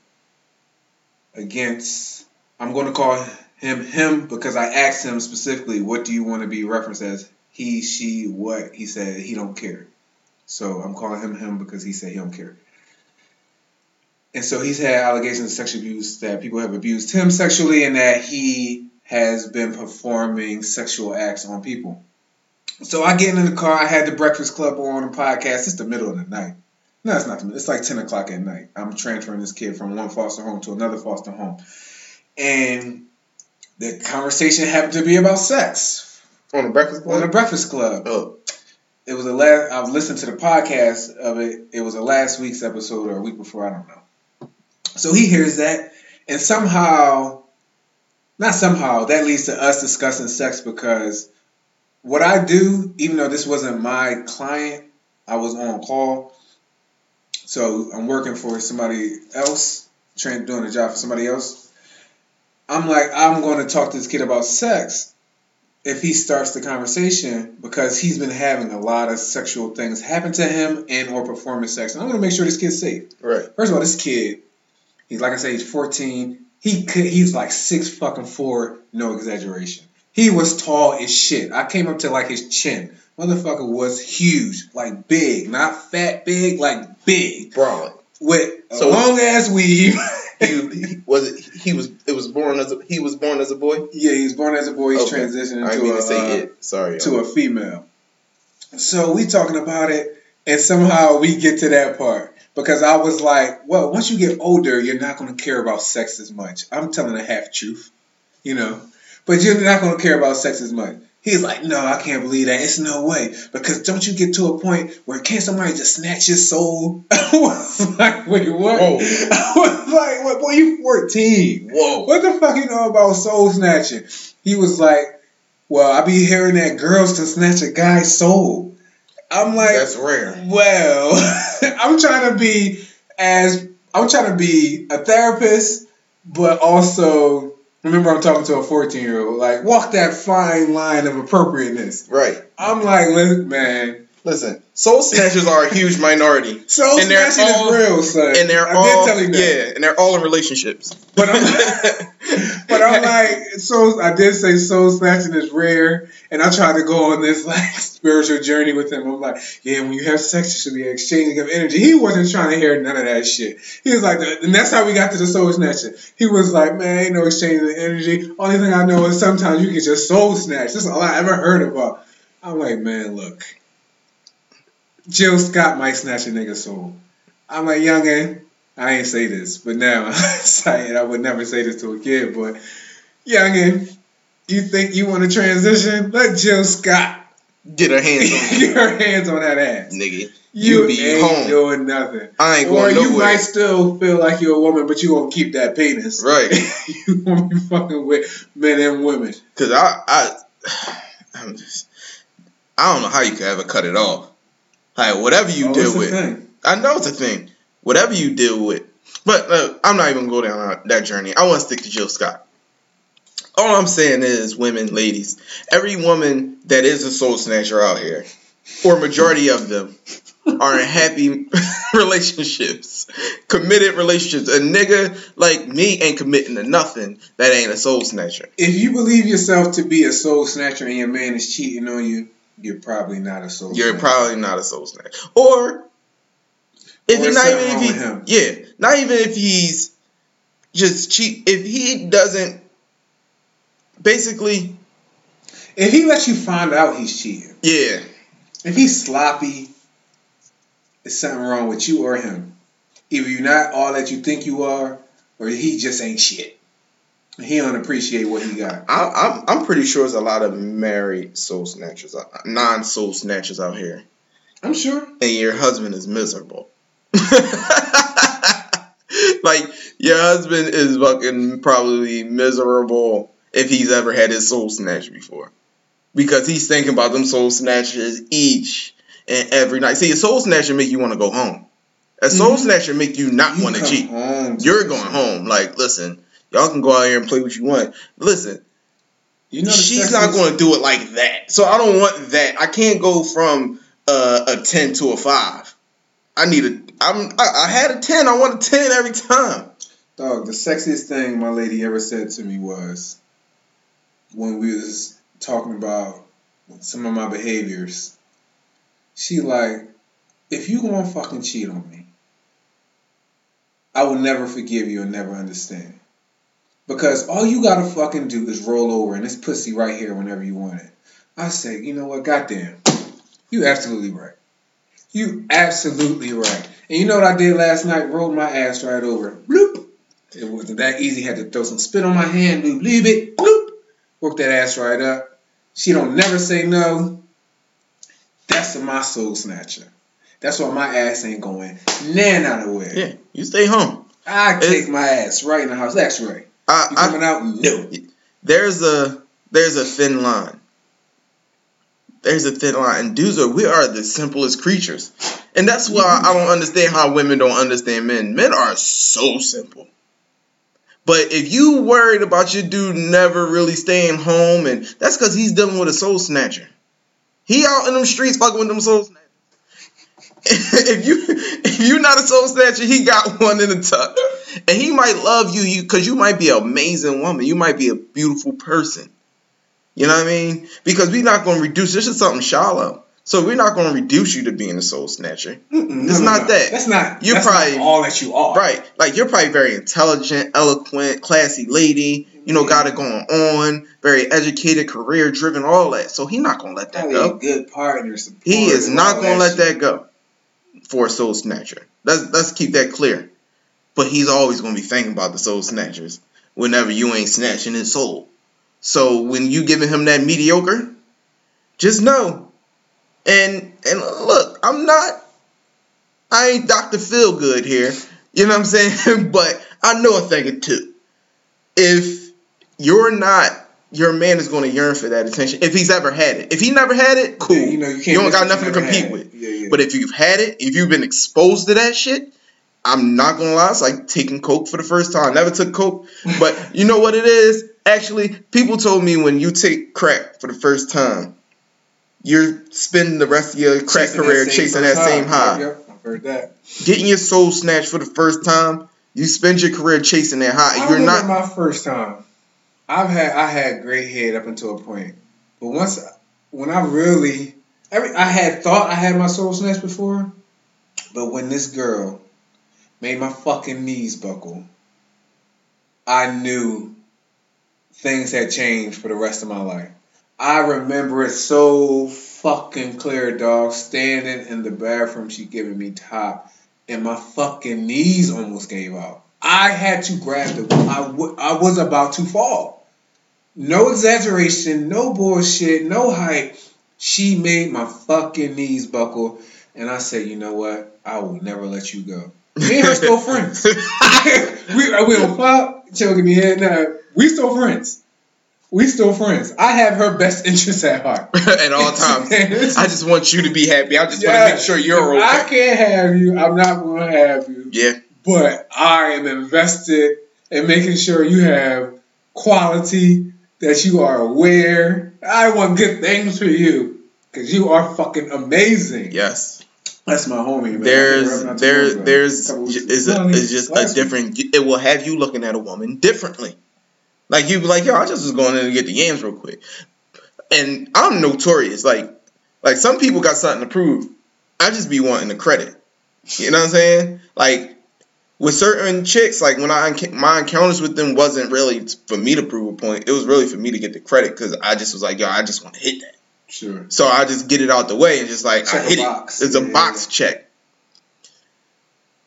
against. I'm going to call him him because I asked him specifically, "What do you want to be referenced as?" He, she, what? He said he don't care. So I'm calling him him because he said he don't care. And so he's had allegations of sexual abuse that people have abused him sexually, and that he has been performing sexual acts on people. So I get in the car. I had the Breakfast Club on the podcast. It's the middle of the night. No, it's not. The, middle. it's like ten o'clock at night. I'm transferring this kid from one foster home to another foster home, and the conversation happened to be about sex On the breakfast Club? on the. Breakfast Club. Oh. It was a last. I've listened to the podcast of it. It was a last week's episode or a week before. I don't know. So he hears that, and somehow, not somehow, that leads to us discussing sex because what I do, even though this wasn't my client, I was on call. So I'm working for somebody else, trying doing a job for somebody else. I'm like, I'm going to talk to this kid about sex if he starts the conversation because he's been having a lot of sexual things happen to him and or performing sex. And I'm going to make sure this kid's safe. Right. First of all, this kid, he's like I said, he's 14. He could, he's like six fucking four, no exaggeration. He was tall as shit. I came up to like his chin. Motherfucker was huge, like big, not fat big, like big, Broad. with a So- long ass weave. He, was it. He was. It was born as a. He was born as a boy. yeah, he was born as a boy. He's Okay. transitioning I to mean a, to say uh, it. Sorry. to a female. So we talking about it, and somehow we get to that part because I was like, well, once you get older, you're not going to care about sex as much. I'm telling the half truth, you know, but you're not going to care about sex as much. He's like, no, I can't believe that. It's no way. Because don't you get to a point where can't somebody just snatch your soul? I was like, wait, what? Whoa. I was like, what? Boy, you 14. Whoa. What the fuck you know about soul snatching? He was like, well, I be hearing that girls can snatch a guy's soul. I'm like, That's rare. well, I'm trying to be as I'm trying to be a therapist, but also remember I'm talking to a 14 year old. Like, walk that fine line of appropriateness. Right. I'm like, look, man, Listen, soul snatchers are a huge minority. Soul And they're snatching all- is real, son. And they're I all did tell him that. yeah, and they're all in relationships. But I'm, but I'm like, so I did say soul snatching is rare, and I tried to go on this like spiritual journey with him. I'm like, yeah, when you have sex, you should be exchanging of energy. He wasn't trying to hear none of that shit. He was like, and that's how we got to the soul snatching. He was like, man, ain't no exchanging of energy. Only thing I know is sometimes you can just soul snatch. That's all I ever heard about. I'm like, man, look, Jill Scott might snatch a nigga soul. I'm like, youngin. I ain't say this, but now I'm saying I would never say this to a kid. But youngin, you think you want to transition? Let Jill Scott Get her hands on get her hands on that ass. nigga. You, You be ain't home. doing nothing. I ain't Or going you nowhere. might still feel like you're a woman, but you gonna keep that penis. Right. you won't be fucking with men and women. Cause I, I, I'm just, I don't know how you could ever cut it off. Like whatever you Oh, deal with. I know it's a thing. Whatever you deal with, but uh, I'm not even gonna go down that- that journey. I want to stick to Jill Scott. All I'm saying is, women, ladies, every woman that is a soul snatcher out here, or majority of them, are in happy relationships, committed relationships. A nigga like me ain't committing to nothing that ain't a soul snatcher. If you believe yourself to be a soul snatcher and your man is cheating on you, you're probably not a soul You're snatcher. probably not a soul snatcher. Or if Or not even if he, yeah, not even if he's just cheap. If he doesn't, basically, If he lets you find out he's cheating, yeah, if he's sloppy, it's something wrong with you or him. Either you're not all that you think you are, or he just ain't shit. He don't appreciate what he got. I, I'm I'm pretty sure there's a lot of married soul snatchers, non soul snatchers out here, I'm sure. and your husband is miserable. like your husband is fucking probably miserable if he's ever had his soul snatched before. Because he's thinking about them soul snatchers each and every night. See, a soul snatcher make you want to go home. A soul Mhm. snatcher make you not want to cheat. home You're going home. Like, listen, y'all can go out here and play what you want. Listen, You know she's not going to do it like that. So I don't want that. I can't go from uh, a ten to a five. I need a. I'm. I, I had a ten. I want a ten every time. Dog, the sexiest thing my lady ever said to me was when we was talking about some of my behaviors. She like, if you gonna fucking cheat on me, I will never forgive you and never understand. Because all you gotta fucking do is roll over and this pussy right here whenever you want it. I say, you know what, goddamn. You absolutely right. You absolutely right. And you know what I did last night? Rolled my ass right over. Bloop. It wasn't that easy. Had to throw some spit on my hand. Bloop, leave it. Bloop. Work that ass right up. She don't never say no. That's my soul snatcher. That's why my ass ain't going nan out of the way. Yeah, you stay home. I take my ass right in the house. That's right. I, I coming out? No. there's a there's a thin line. There's a thin line, and dudes are we are the simplest creatures, and that's why I don't understand how women don't understand men. Men are so simple. But if you worried about your dude never really staying home, and that's because he's dealing with a soul snatcher. He out in them streets fucking with them soul snatchers. if you if you're not a soul snatcher, he got one in the tuck, and he might love you you because you might be an amazing woman. You might be a beautiful person. You know what I mean? Because we're not going to reduce this is something shallow. So we're not going to reduce you to being a soul snatcher. Mm-mm, It's no, no, not no. that. That's not. You're that's probably- not all that you are. Right. Like you're probably very intelligent, eloquent, classy lady, you know, got it going on, very educated, career driven, all that. So he's not gonna let that Probably go. a good partner. He is not gonna let shit. that go for a soul snatcher. Let's let's keep that clear. But he's always gonna be thinking about the soul snatchers whenever you ain't snatching his soul. So when you giving him that mediocre, just know. And and look, I'm not I ain't Dr. Feelgood here. You know what I'm saying? but I know a thing or two. If you're not your man is going to yearn for that attention if he's ever had it. If he never had it, cool. Yeah, you know, you can't. You don't got nothing to compete with. Yeah, yeah. But if you've had it, if you've been exposed to that shit, I'm not gonna lie, it's like taking coke for the first time. I never took coke, but you know what it is? Actually, people told me when you take crack for the first time, you're spending the rest of your crack Chasing career same chasing that same high. Yep, I've heard that. Getting your soul snatched for the first time, you spend your career chasing that high. I You're not. my first time. I've had I had great head up until a point, but once when I really, every I had thought I had my soul snatched before, but when this girl made my fucking knees buckle, I knew things had changed for the rest of my life. I remember it so fucking clear, dog. Standing in the bathroom, she giving me top, and my fucking knees almost gave out. I had to grab the. I, w- I was about to fall. No exaggeration, no bullshit, no hype. She made my fucking knees buckle, and I said, you know what? I will never let you go. Me and her still friends. we we don't fuck, choking me head. We still friends. We still friends. I have her best interests at heart. at all times. I just want you to be happy. I just want to make sure you're If I can't have you. I'm not going to have you. Yeah. But I am invested in making sure you have quality, that you are aware. I want good things for you because you are fucking amazing. Yes. That's my homie. Man. There's there think we're up not too long ago. there's is a, is just a different. It will have you looking at a woman differently. Like you be like, yo, I just was going in to get the yams real quick, and I'm notorious. Like like some people got something to prove. I just be wanting the credit. You know what I'm saying? Like with certain chicks, like when I my encounters with them wasn't really for me to prove a point. It was really for me to get the credit because I just was like, yo, I just want to hit that. Sure. So I just get it out the way and just like Check I a hit box. it. It's a Yeah. box check.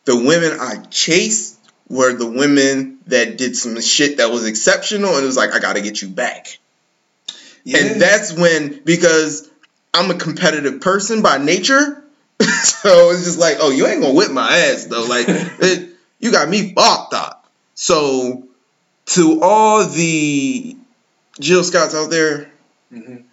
The women I chased were the women that did some shit that was exceptional and it was like I gotta get you back. Yeah. And that's when because I'm a competitive person by nature. so it's just like, oh, you ain't gonna whip my ass though. Like it, you got me fucked up. So to all the Jill Scotts out there, Mhm.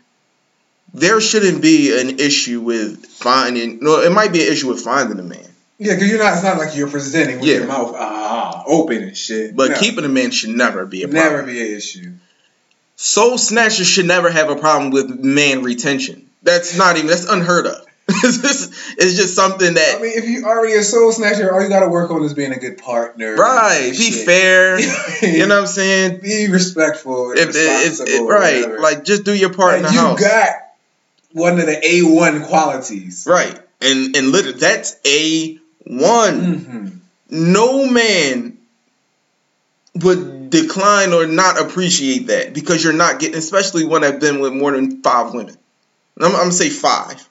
there shouldn't be an issue with finding. No, it might be an issue with finding a man, Yeah, because you're not. It's not like you're presenting with Yeah. your mouth ah open and shit. but No. keeping a man should never be a problem. never be an issue. Soul snatchers should never have a problem with man retention. That's not even. That's unheard of. It's, just, it's just something that I mean, if you already a soul snatcher, all you got to work on is being a good partner. right. Be Shit. fair. you know what I'm saying? be respectful. If it, right, whatever. like just do your part in Like, you house. got one of the A one qualities. right, and and literally that's a one. hmm no man would decline or not appreciate that because you're not getting, especially when I've been with more than five women. I'm, I'm gonna say five.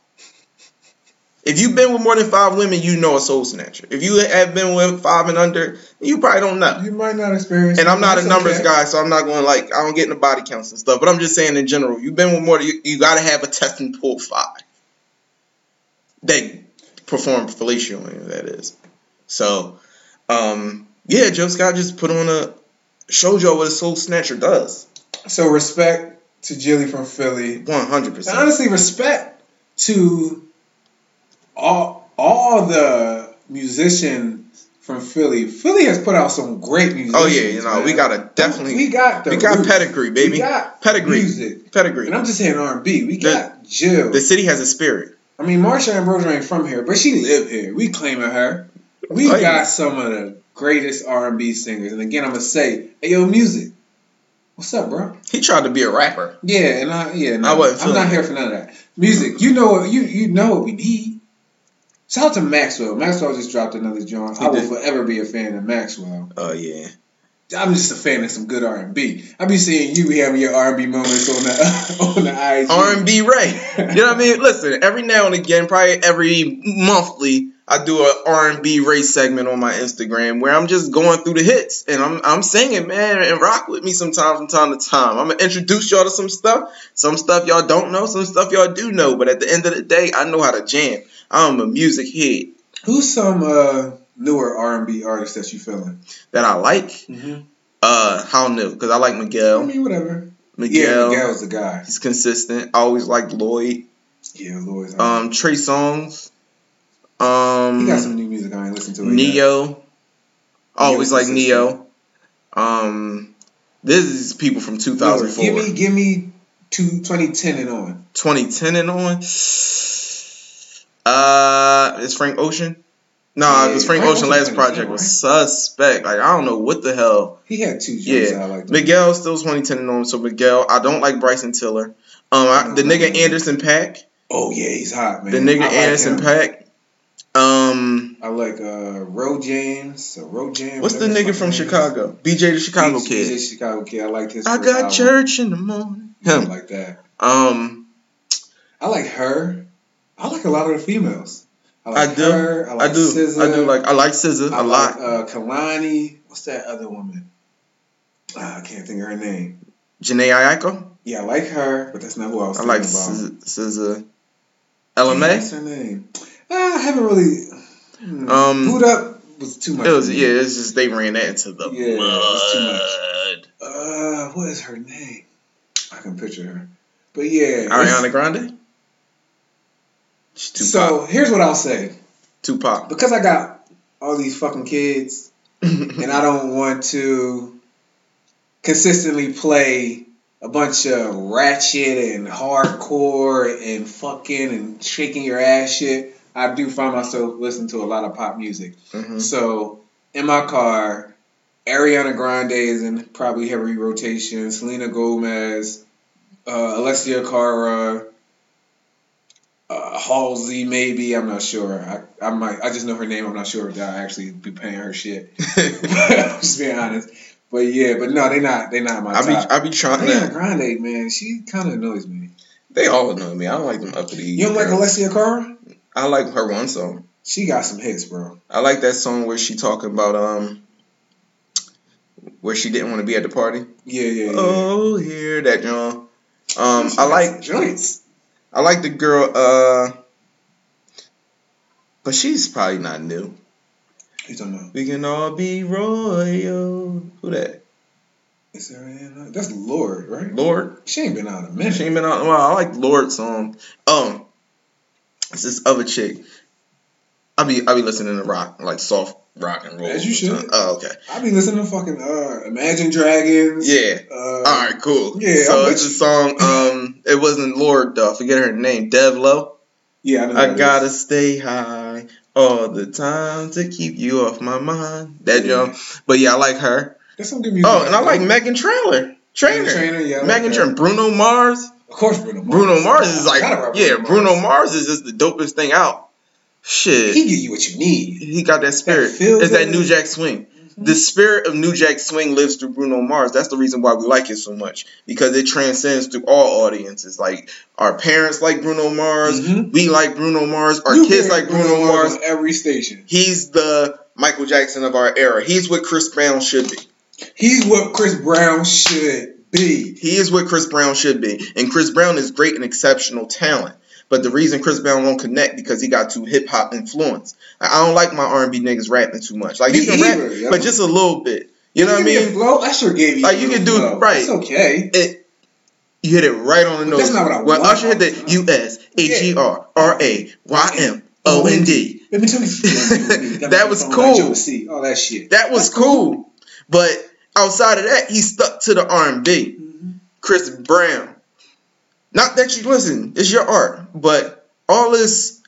If you've been with more than five women, you know a soul snatcher. If you have been with five and under, you probably don't know. You might not experience. And I'm not a numbers okay. guy, so I'm not going like I don't get into body counts and stuff. But I'm just saying in general, you've been with more. You, you got to have a testing pool five that perform fellatio that is. So, um, yeah, Jill Scott just put on a showed y'all what a soul snatcher does. So respect to Jilly from Philly. One hundred And percent. honestly, respect to all all the musicians from Philly. Philly has put out some great music. Oh yeah, you know man. we got a definitely we got we got roots. pedigree, baby. We got Pedigree. music, pedigree. and I'm just saying R and B. We The- got Jill. The city has a spirit. I mean, Marsha Ambrosius ain't from here, but she live here. We claiming her. We Oh, yeah. got some of the greatest R and B singers. And again, I'm gonna say, hey, yo, music. What's up, bro? He tried to be a rapper. Yeah, and I yeah, no, I wasn't I'm not here for none of that. Music, you know what you you know what we need. Shout out to Maxwell. Maxwell just dropped another joint. I will forever be a fan of Maxwell. Oh yeah. I'm just a fan of some good R and B. I be seeing you be having your R and B moments on the on the IG. R and B right? You know what I mean? Listen, every now and again, probably every monthly, I do a R&B race segment on my Instagram where I'm just going through the hits and I'm I'm singing, man, and rock with me sometime from time to time. I'm gonna introduce y'all to some stuff. Some stuff y'all don't know, some stuff y'all do know. But at the end of the day, I know how to jam. I'm a music head Who's some uh, newer R and B artists that you feeling? that I like. Mm-hmm. Uh, how new? Because I like Miguel. I mean, whatever. Miguel. Yeah, Miguel's the guy. He's consistent. I always liked Lloyd. Yeah, Lloyd. Um, Trey Songz. Um, he got some new music I ain't listened to. it yet. Ne-Yo. Always like. Ne-Yo. Um, this is people from Lord, 2004. Give me, give me two, 2010 and on. 2010 and on. Uh, is Frank Ocean? No, Yeah, because Frank Frank Ocean last project 2010, was suspect. Like I don't know what the hell. He had two Yeah, I. Miguel still 2010 and on. So Miguel, I don't like Bryson Tiller. Um, I, the nigga. Anderson .Paak, Oh yeah, he's hot, man. the nigga like Anderson him. Pack. Um, I like uh Ro James. Uh, Ro James. what's the nigga from. Chicago? BJ the Chicago BJ kid. Chicago kid. I like his. I got album. church in the morning. I Him. like that. Um, I like her. I like a lot of the females. I, I like do. her. I, like I do. SZA. I do like. I like SZA I a lot. Like, uh, Kehlani. What's that other woman? Ah, I can't think of her name. Jhené Aiko. Yeah, I like her, but that's not who I was I like about. SZA. Ella Mai. What's her name? Ah, I haven't really. Hmm. Um, Boo'd Up was too much. It was yeah. It's just they ran that into the Yeah, it was too much. mud. Uh, what is her name? I can picture her. But yeah. Ariana Grande. So here's what I'll say. Tupac. Because I got all these fucking kids and I don't want to consistently play a bunch of ratchet and hardcore and fucking and shaking your ass shit. I do find myself listening to a lot of pop music. Mhm. So in my car, Ariana Grande is in probably heavy rotation. Selena Gomez, uh, Alessia Cara, uh, Halsey maybe. I'm not sure. I, I might. I just know her name. I'm not sure if I actually be paying her shit. I'm just being honest. But yeah, but no, they're not. They're not my I be top. I be trying Ariana to. Grande, man, she kind of annoys me. They all annoy me. I don't like them up to the. You don't like Alessia Cara? I like her one song. She got some hits, bro. I like that song where she talking about um. Where she didn't want to be at the party. Yeah, yeah, yeah. Oh, hear that, John. Um, She I like joints. I like the girl. Uh, but she's probably not new. You talking about? We can all be royal. Who that? Is there any? That's Lorde, right? Lorde. She ain't been out a minute. She ain't been on. Well, I like Lorde's song. Um, it's this other chick. I be I be listening to rock like soft rock and roll. As you should. Oh, okay. I be listening to fucking uh, Imagine Dragons. Yeah. Uh, All right. Cool. Yeah, So it's a song. Um, it wasn't Lorde though. I forget her name. Tove Lo. Yeah, I, know I gotta is. stay high all the time to keep you off my mind. That young. But yeah, I like her. That's some good music. Oh, and I like Meghan Trailer. Trainor. Trainor, yeah. Like Meghan her. Trainor. Bruno Mars. Of course, Bruno Mars. Bruno Mars is like, yeah, Bruno Bruno Mars. Mars is just the dopest thing out. Shit. He give you what you need. He got that spirit. feel it's that. New Jack Swing. Mm-hmm. The spirit of New Jack Swing lives through Bruno Mars. That's the reason why we like it so much because it transcends through all audiences. Like our parents like Bruno Mars, Mhm. we like Bruno Mars, our You kids like Bruno Mars. on every station. He's the Michael Jackson of our era. He's what Chris Brown should be. He's what Chris Brown should be. He is what Chris Brown should be. And Chris Brown is great and exceptional talent. But the reason Chris Brown won't connect because he got too hip hop influence. Like, I don't like my R and B niggas rapping too much. Like you can either, rap, but just a little bit. You know what I me mean? Flow? I sure gave you. Like, you can do- flow. right. It's okay. It you hit it right on the But nose. that's not what I when want. Usher hit the U S H E R R A Y M O N D. Me you. That was cool. All that shit. That was cool. But outside of that, he stuck to the R and B. Mhm. Chris Brown. Not that you listen, it's your art, but all this,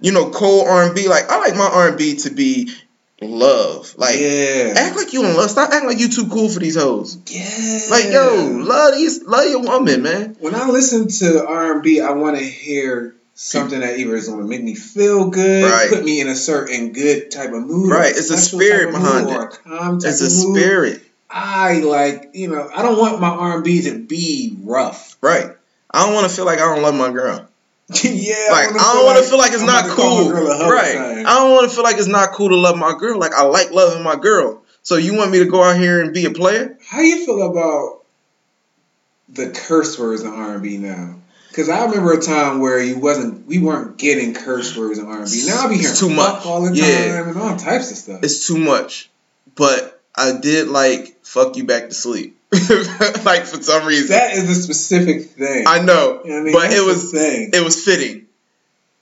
you know, cold R and B. Like I like my R and B to be love. Like yeah, act like you in love. Stop acting like you too cool for these hoes. yeah. Like yo, love these, love your woman, man. when I listen to R and I want to hear something that either is going to make me feel good, Right. put me in a certain good type of mood, Right, it's a spirit behind it. It's a spirit, I like, you know, I don't want my R and B to be rough. right? I don't want to feel like I don't love my girl. yeah, Like I wanna don't want to feel like it's I'm not about to call my cool, girl a hoe right? I don't want to feel like it's not cool to love my girl. Like I like loving my girl. So you want me to go out here and be a player? How you feel about the curse words in R and B now? Because I remember a time where you wasn't, we weren't getting curse words in R and B. Now I be hearing It's too much. all the time Yeah. and all types of stuff. It's too much. But I did like fuck you back to sleep. like for some reason. that is a specific thing. I know. You know I mean? But That's it was it was fitting.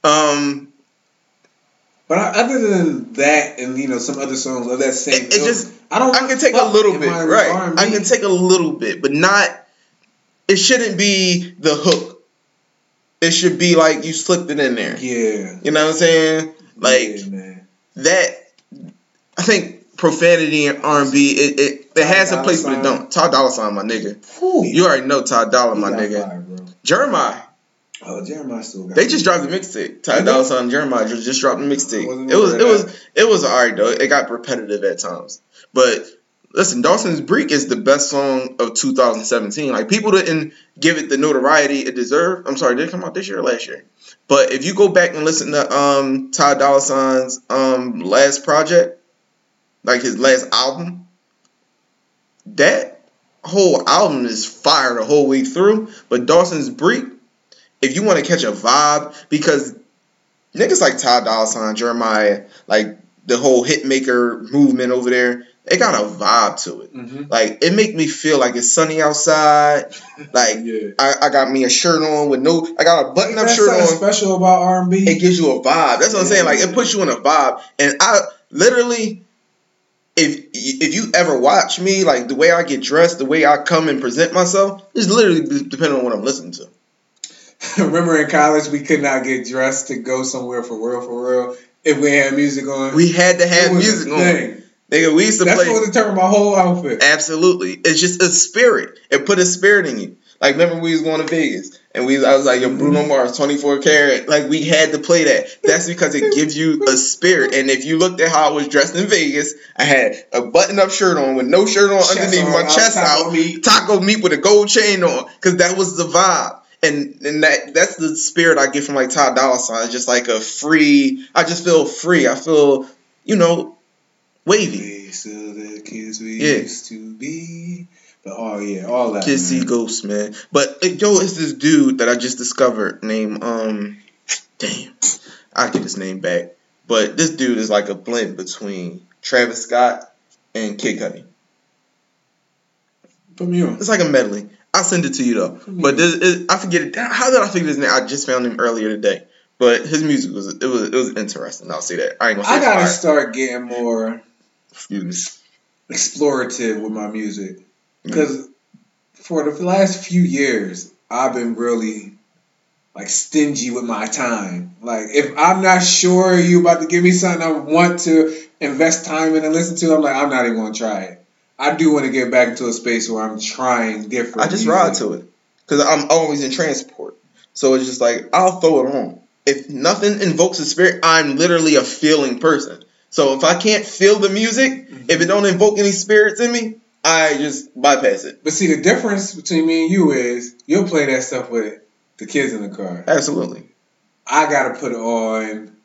Um But other than that, and you know some other songs of that same, It- it ilk, just- I don't. I can take a little bit, right? R&B. I can take a little bit, but not it shouldn't be the hook. It should be like you slipped it in there. Yeah. You know what I'm saying? Like yeah, that. I think profanity and R and B it it, it Ty has a Dolla place, but it don't. Ty Dolla Sign, my nigga. Whew, You already know Todd Dollar, he my nigga. fire, bro. Jeremiah. Oh, Jeremiah still got They just dropped the mixtape. Ty? Dolla Sign Jeremiah just, just dropped the mixtape. It was it was it was alright though. It got repetitive at times. But listen, Dawsin's Breek is the best song of 2017. Like people didn't give it the notoriety it deserved. I'm sorry, did it come out this year or last year? But if you go back and listen to um Ty Dolla Sign's um last project, like his last album, that whole album is fire the whole way through. But Dawsin's Breek, if you want to catch a vibe, because niggas like Ty Dolla Sign, Jeremiah, like the whole hitmaker movement over there, it got a vibe to it. Mm-hmm. Like it make me feel like it's sunny outside. Like Yeah. I, I got me a shirt on with no, I got a button up shirt on. special about R and B. It gives you a vibe. That's what I'm saying. Like it puts you in a vibe. And I literally, if if you ever watch me, like the way I get dressed, the way I come and present myself, is literally depending on what I'm listening to. Remember in college we could not get dressed to go somewhere for real, for real. If we had music on, We had to have music on. Nigga, we used to That's play. what determined my whole outfit. Absolutely. It's just a spirit. It put a spirit in you. Like remember we was going to Vegas and we I was like, yo, Bruno Mars, 24 karat. Like we had to play that. That's because it gives you a spirit. And if you looked at how I was dressed in Vegas, I had a button up shirt on with no shirt on Chest underneath on, my chest taco out, meat. taco meat with a gold chain on. Cause that was the vibe. And and that that's the spirit I get from like Ty Dolla Sign. It's just like a free I just feel free. I feel, you know, wavy. We still the kids we Yeah. used to be. But oh yeah, all that. Kids see man. ghosts, man. But uh, yo, it's this dude that I just discovered named um, damn, I get his name back. But this dude is like a blend between Travis Scott and Kid Cudi. Put me on. It's like a medley. I'll send it to you though. But this, it, I forget it. How did I figure his name? I just found him earlier today. But his music was it was it was interesting. I'll say that. I ain't gonna say I gotta fire. start getting more Excuse me. explorative with my music. Because for the last few years I've been really like stingy with my time. Like if I'm not sure you about to give me something I want to invest time in and listen to, I'm like I'm not even gonna try it. I do want to get back into a space where I'm trying different. I just music. ride to it because I'm always in transport. So it's just like I'll throw it on. If nothing invokes a spirit, I'm literally a feeling person. So if I can't feel the music, if it mm-hmm. don't invoke any spirits in me, I just bypass it. But see, the difference between me and you is you'll play that stuff with the kids in the car. Absolutely. I gotta put on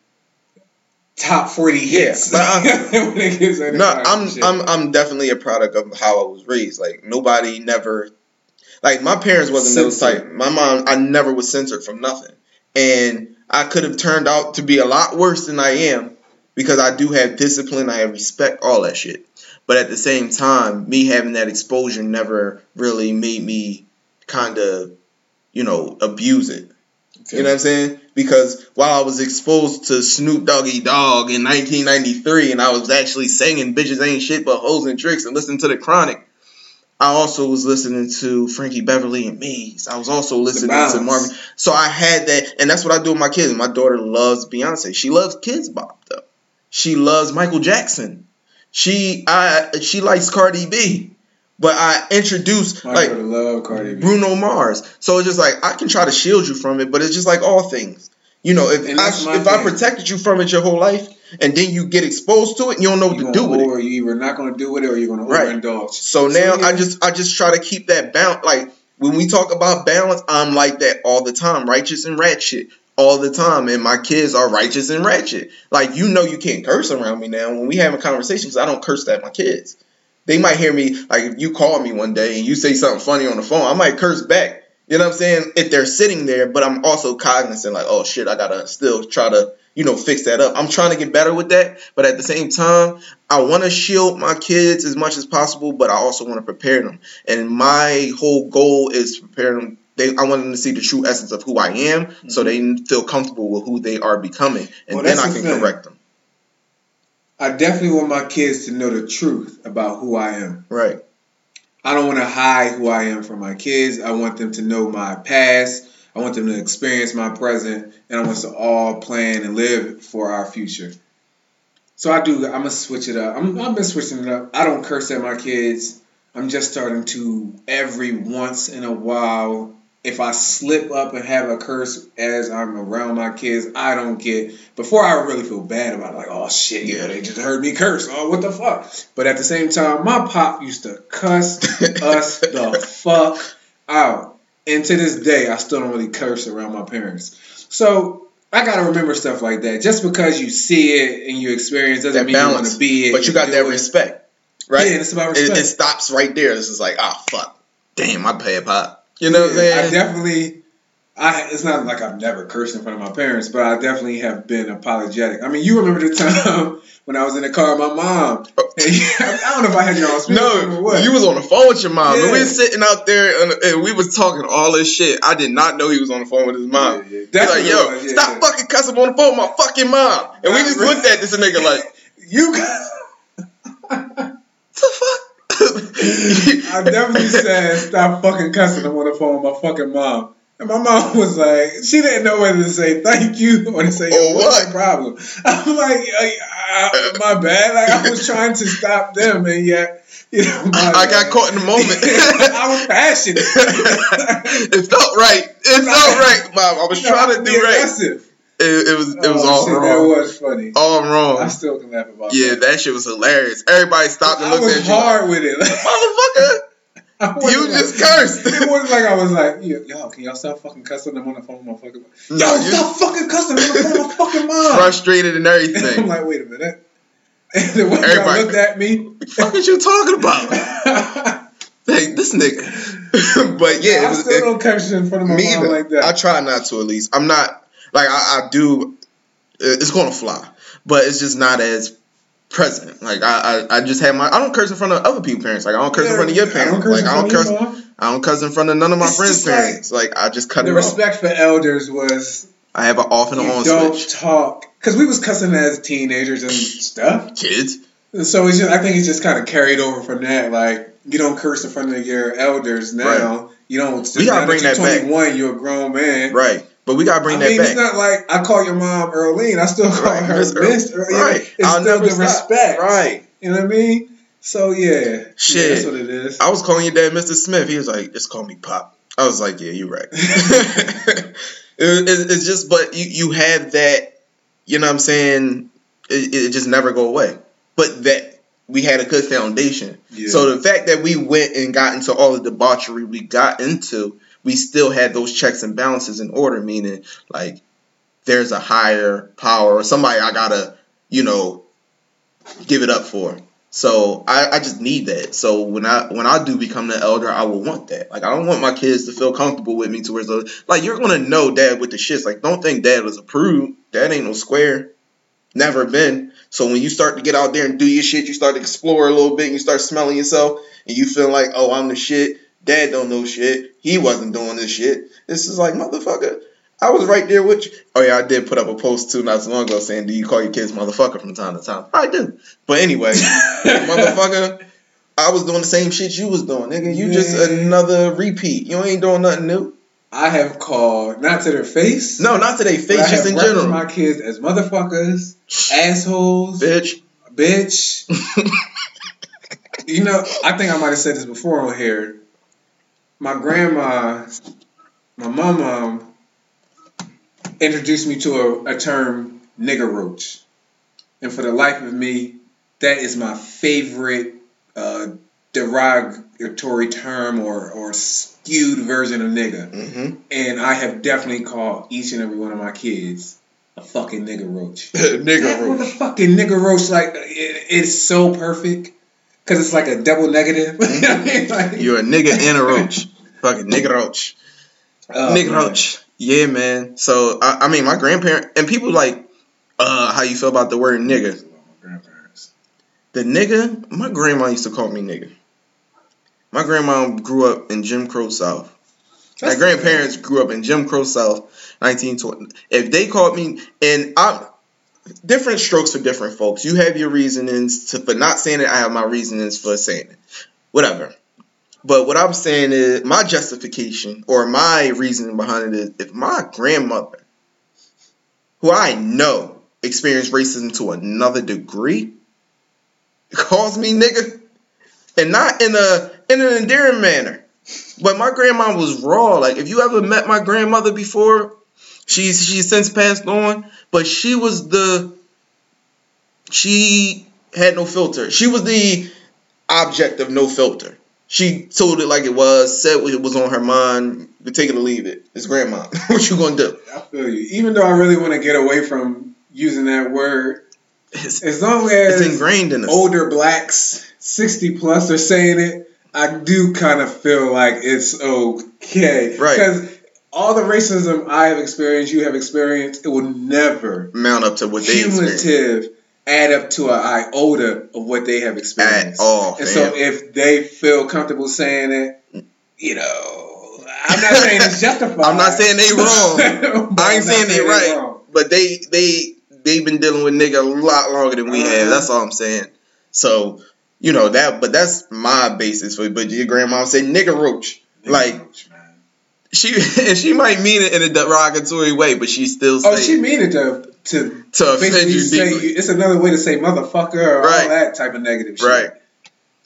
top forty hits. Yeah, but when it gets in the No, I'm. I'm I'm definitely a product of how I was raised. Like nobody never like my parents wasn't those type. My mom I never was censored from nothing. And I could have turned out to be a lot worse than I am because I do have discipline, I have respect, all that shit. But at the same time, me having that exposure never really made me kind of, you know, abuse it. You know what I'm saying? Because while I was exposed to Snoop Doggy Dogg in 1993 and I was actually singing Bitches Ain't Shit But Hoes and Tricks and listening to The Chronic, I also was listening to Frankie Beverly and Maze. I was also listening to. Marvin. So I had that, and that's what I do with my kids. My daughter loves Beyonce. She loves Kidz Bop, though. She loves Michael Jackson. She I she likes Cardi B. But I introduced My like love Cardi B. Bruno Mars. So it's just like I can try to shield you from it, but it's just like all things. You know, if And I if I protected you from it your whole life, and then you get exposed to it, and you don't know what You to do with it. over, you either not gonna do with it or you're gonna Right. overindulge. So now yeah. I just I just try to keep that balance. Like when we talk about balance, I'm like that all the time, righteous and ratchet all the time, and my kids are righteous and ratchet. Like you know, you can't curse around me now when we having conversations. I don't curse at my kids. They might hear me like if you call me one day and you say something funny on the phone, I might curse back. You know what I'm saying? If they're sitting there, but I'm also cognizant, like, oh shit, I gotta still try to, you know, fix that up. I'm trying to get better with that, but at the same time, I want to shield my kids as much as possible, but I also want to prepare them. And my whole goal is to prepare them. They, I want them to see the true essence of who I am, so mm-hmm. they feel comfortable with who they are becoming, and Well, then I can thing. correct them. I definitely want my kids to know the truth about who I am. Right. I don't want to hide who I am from my kids. I want them to know my past. I want them to experience my present, and I want us to all plan and live for our future. So I do. I'm gonna switch it up. I'm, I've been switching it up. I don't curse at my kids. I'm just starting to every once in a while. If I slip up and have a curse as I'm around my kids, I don't get. Before I really feel bad about it, like, oh shit, yeah, they just heard me curse. Oh, what the fuck? But at the same time, my pop used to cuss us the fuck out. And to this day, I still don't really curse around my parents. So I gotta remember stuff like that. Just because you see it and you experience doesn't That mean you want to be it. But you got that it. respect, right? Yeah, it's about It, respect. it stops right there. It's just like, ah, fuck, damn, I pay a pop. You know what I'm saying? I definitely. I, it's not like I've never cursed in front of my parents, but I definitely have been apologetic. I mean, you remember the time when I was in the car with my mom. And I don't know if I had you on speakerphone or No, what. you was on the phone with your mom, and we Yeah. was sitting out there, and, we was talking all this shit. I did not know he was on the phone with his mom. Yeah, yeah. That's like, yo, was, yeah, stop yeah. fucking cussing on the phone with my fucking mom. And we just looked at this nigga like, you guys. the fuck? I definitely said stop fucking cussing. I'm on the phone with my fucking mom. And my mom was like, she didn't know whether to say thank you or to say, Or what's what? the problem? I'm like, uh, uh, my bad. Like, I was trying to stop them, and yet, you know, my I got caught in the moment. I was passionate. it felt right. It felt right, mom. I was trying to do right. aggressive. It, it was it was Oh, all shit, wrong. That was funny. all wrong. I still can laugh about that. Yeah, that. that shit was hilarious. Everybody stopped and I looked at you. hard with it. Like, Motherfucker, I you like- just cursed. It wasn't like I was like, y'all, can y'all stop fucking cussing? I'm on the phone with my fucking mom. No, stop fucking cussing! I'm on the phone with my fucking mom. frustrated and everything. I'm like, wait a minute. And the way y'all Everybody- looked at me, What the fuck is you talking about? Hey, this nigga. but yeah, it was, still it, don't curse in front of my me mom either. like that. I try not to at least. I'm not like I, I do. It's gonna fly, but it's just not as present. Like I, I, I just have my. I don't curse in front of other people's parents. Like I don't curse in front of your I parents. don't curse like I don't curse. your. I don't cuss in front of none of my It's friends' just like- parents. Like, I just cut The it off. The respect for elders was I have an off and on don't switch. talk because we was cussing as teenagers and stuff. Kids. And so it's just, I think it's just kind of carried over from that. Like you don't curse in front of your elders now. You don't. We gotta bring that back. 21, You're a grown man. Right. But we gotta bring I that mean, back. it's not like I call your mom Earlene. I still call Right, her Miss Earl- Earlene. right. It's I'll still never the stop. respect. Right. You know what I mean? So yeah, Shit. Yeah, that's what it is. I was calling your dad Mr. Smith. He was like, just call me Pop. I was like, yeah, you're right. it, it- it's just, but you, you have that, you know what I'm saying? It, it just never go away. But that we had a good foundation. Yeah. So the fact that we went and got into all the debauchery we got into, we still had those checks and balances in order, meaning like there's a higher power or somebody I gotta, you know, give it up for. So I, I just need that. So when I when I do become the elder, I will want that. Like I don't want my kids to feel comfortable with me to where it's like- like you're gonna know dad with the shits. Like don't think dad was approved. Dad ain't no square. Never been. So when you start to get out there and do your shit, you start to explore a little bit and you start smelling yourself and you feel like, oh, I'm the shit. Dad don't know shit. He wasn't doing this shit. This is like, motherfucker, I was right there with you. Oh yeah, I did put up a post too not so long ago saying, do you call your kids motherfucker from time to time? I do. But anyway, motherfucker, I was doing the same shit you was doing, nigga. You just another repeat. You ain't doing nothing new. I have called not to their face. No, not to their face, have just in general. my kids as motherfuckers, assholes, Bitch. bitch. you know, I think I might have said this before on here. My grandma, my mom, introduced me to a, a term, nigger roach. And for the life of me, that is my favorite uh, derogatory term or, or skewed version of nigga. Mm-hmm. And I have definitely called each and every one of my kids a fucking nigger roach. Nigga That roach. motherfucking nigger roach, like it, it's so perfect because it's like a double negative. Mean, like- You're a nigga and a roach. Fucking nigga roach. Oh, nigga man. roach. Yeah, man. So I, I mean, my grandparent and people like, uh, how you feel about the word nigga? The nigga, my grandma used to call me nigga. My grandma grew up in Jim Crow South. My That's- grandparents grew up in Jim Crow South, 1920. If they called me, and I'm different strokes for different folks. You have your reasonings to, for not saying it. I have my reasonings for saying it. Whatever. But what I'm saying is my justification or my reasoning behind it is if my grandmother, who I know experienced racism to another degree, calls me nigga, and not in a in an endearing manner. But my grandma was raw. Like if you ever met my grandmother before, she's she's since passed on, but she was the she had no filter. She was the object of no filter. She told it like it was, said what was on her mind. You take it or leave it. It's grandma. what you gonna do? I feel you. Even though I really want to get away from using that word, It's, as long as it's ingrained in us. older blacks, 60 plus, are saying it, I do kind of feel like it's okay. Right. Because all the racism I have experienced, you have experienced, it will never Mount up to what they cumulative add up to an iota of what they have experienced. at all. And fam. so if they feel comfortable saying it, you know, I'm not saying it's justified. I'm not saying they wrong. I ain't saying they they're right, but they they they've been dealing with nigga a lot longer than we have. Uh-huh. That's all I'm saying. So you know that, but that's my basis for. it. But your grandma said nigga roach. Like Man. She and she might mean it in a derogatory way, but she still Oh, she mean it to to to offend you say deeply. it's another way to say motherfucker or Right. all that type of negative shit. Right.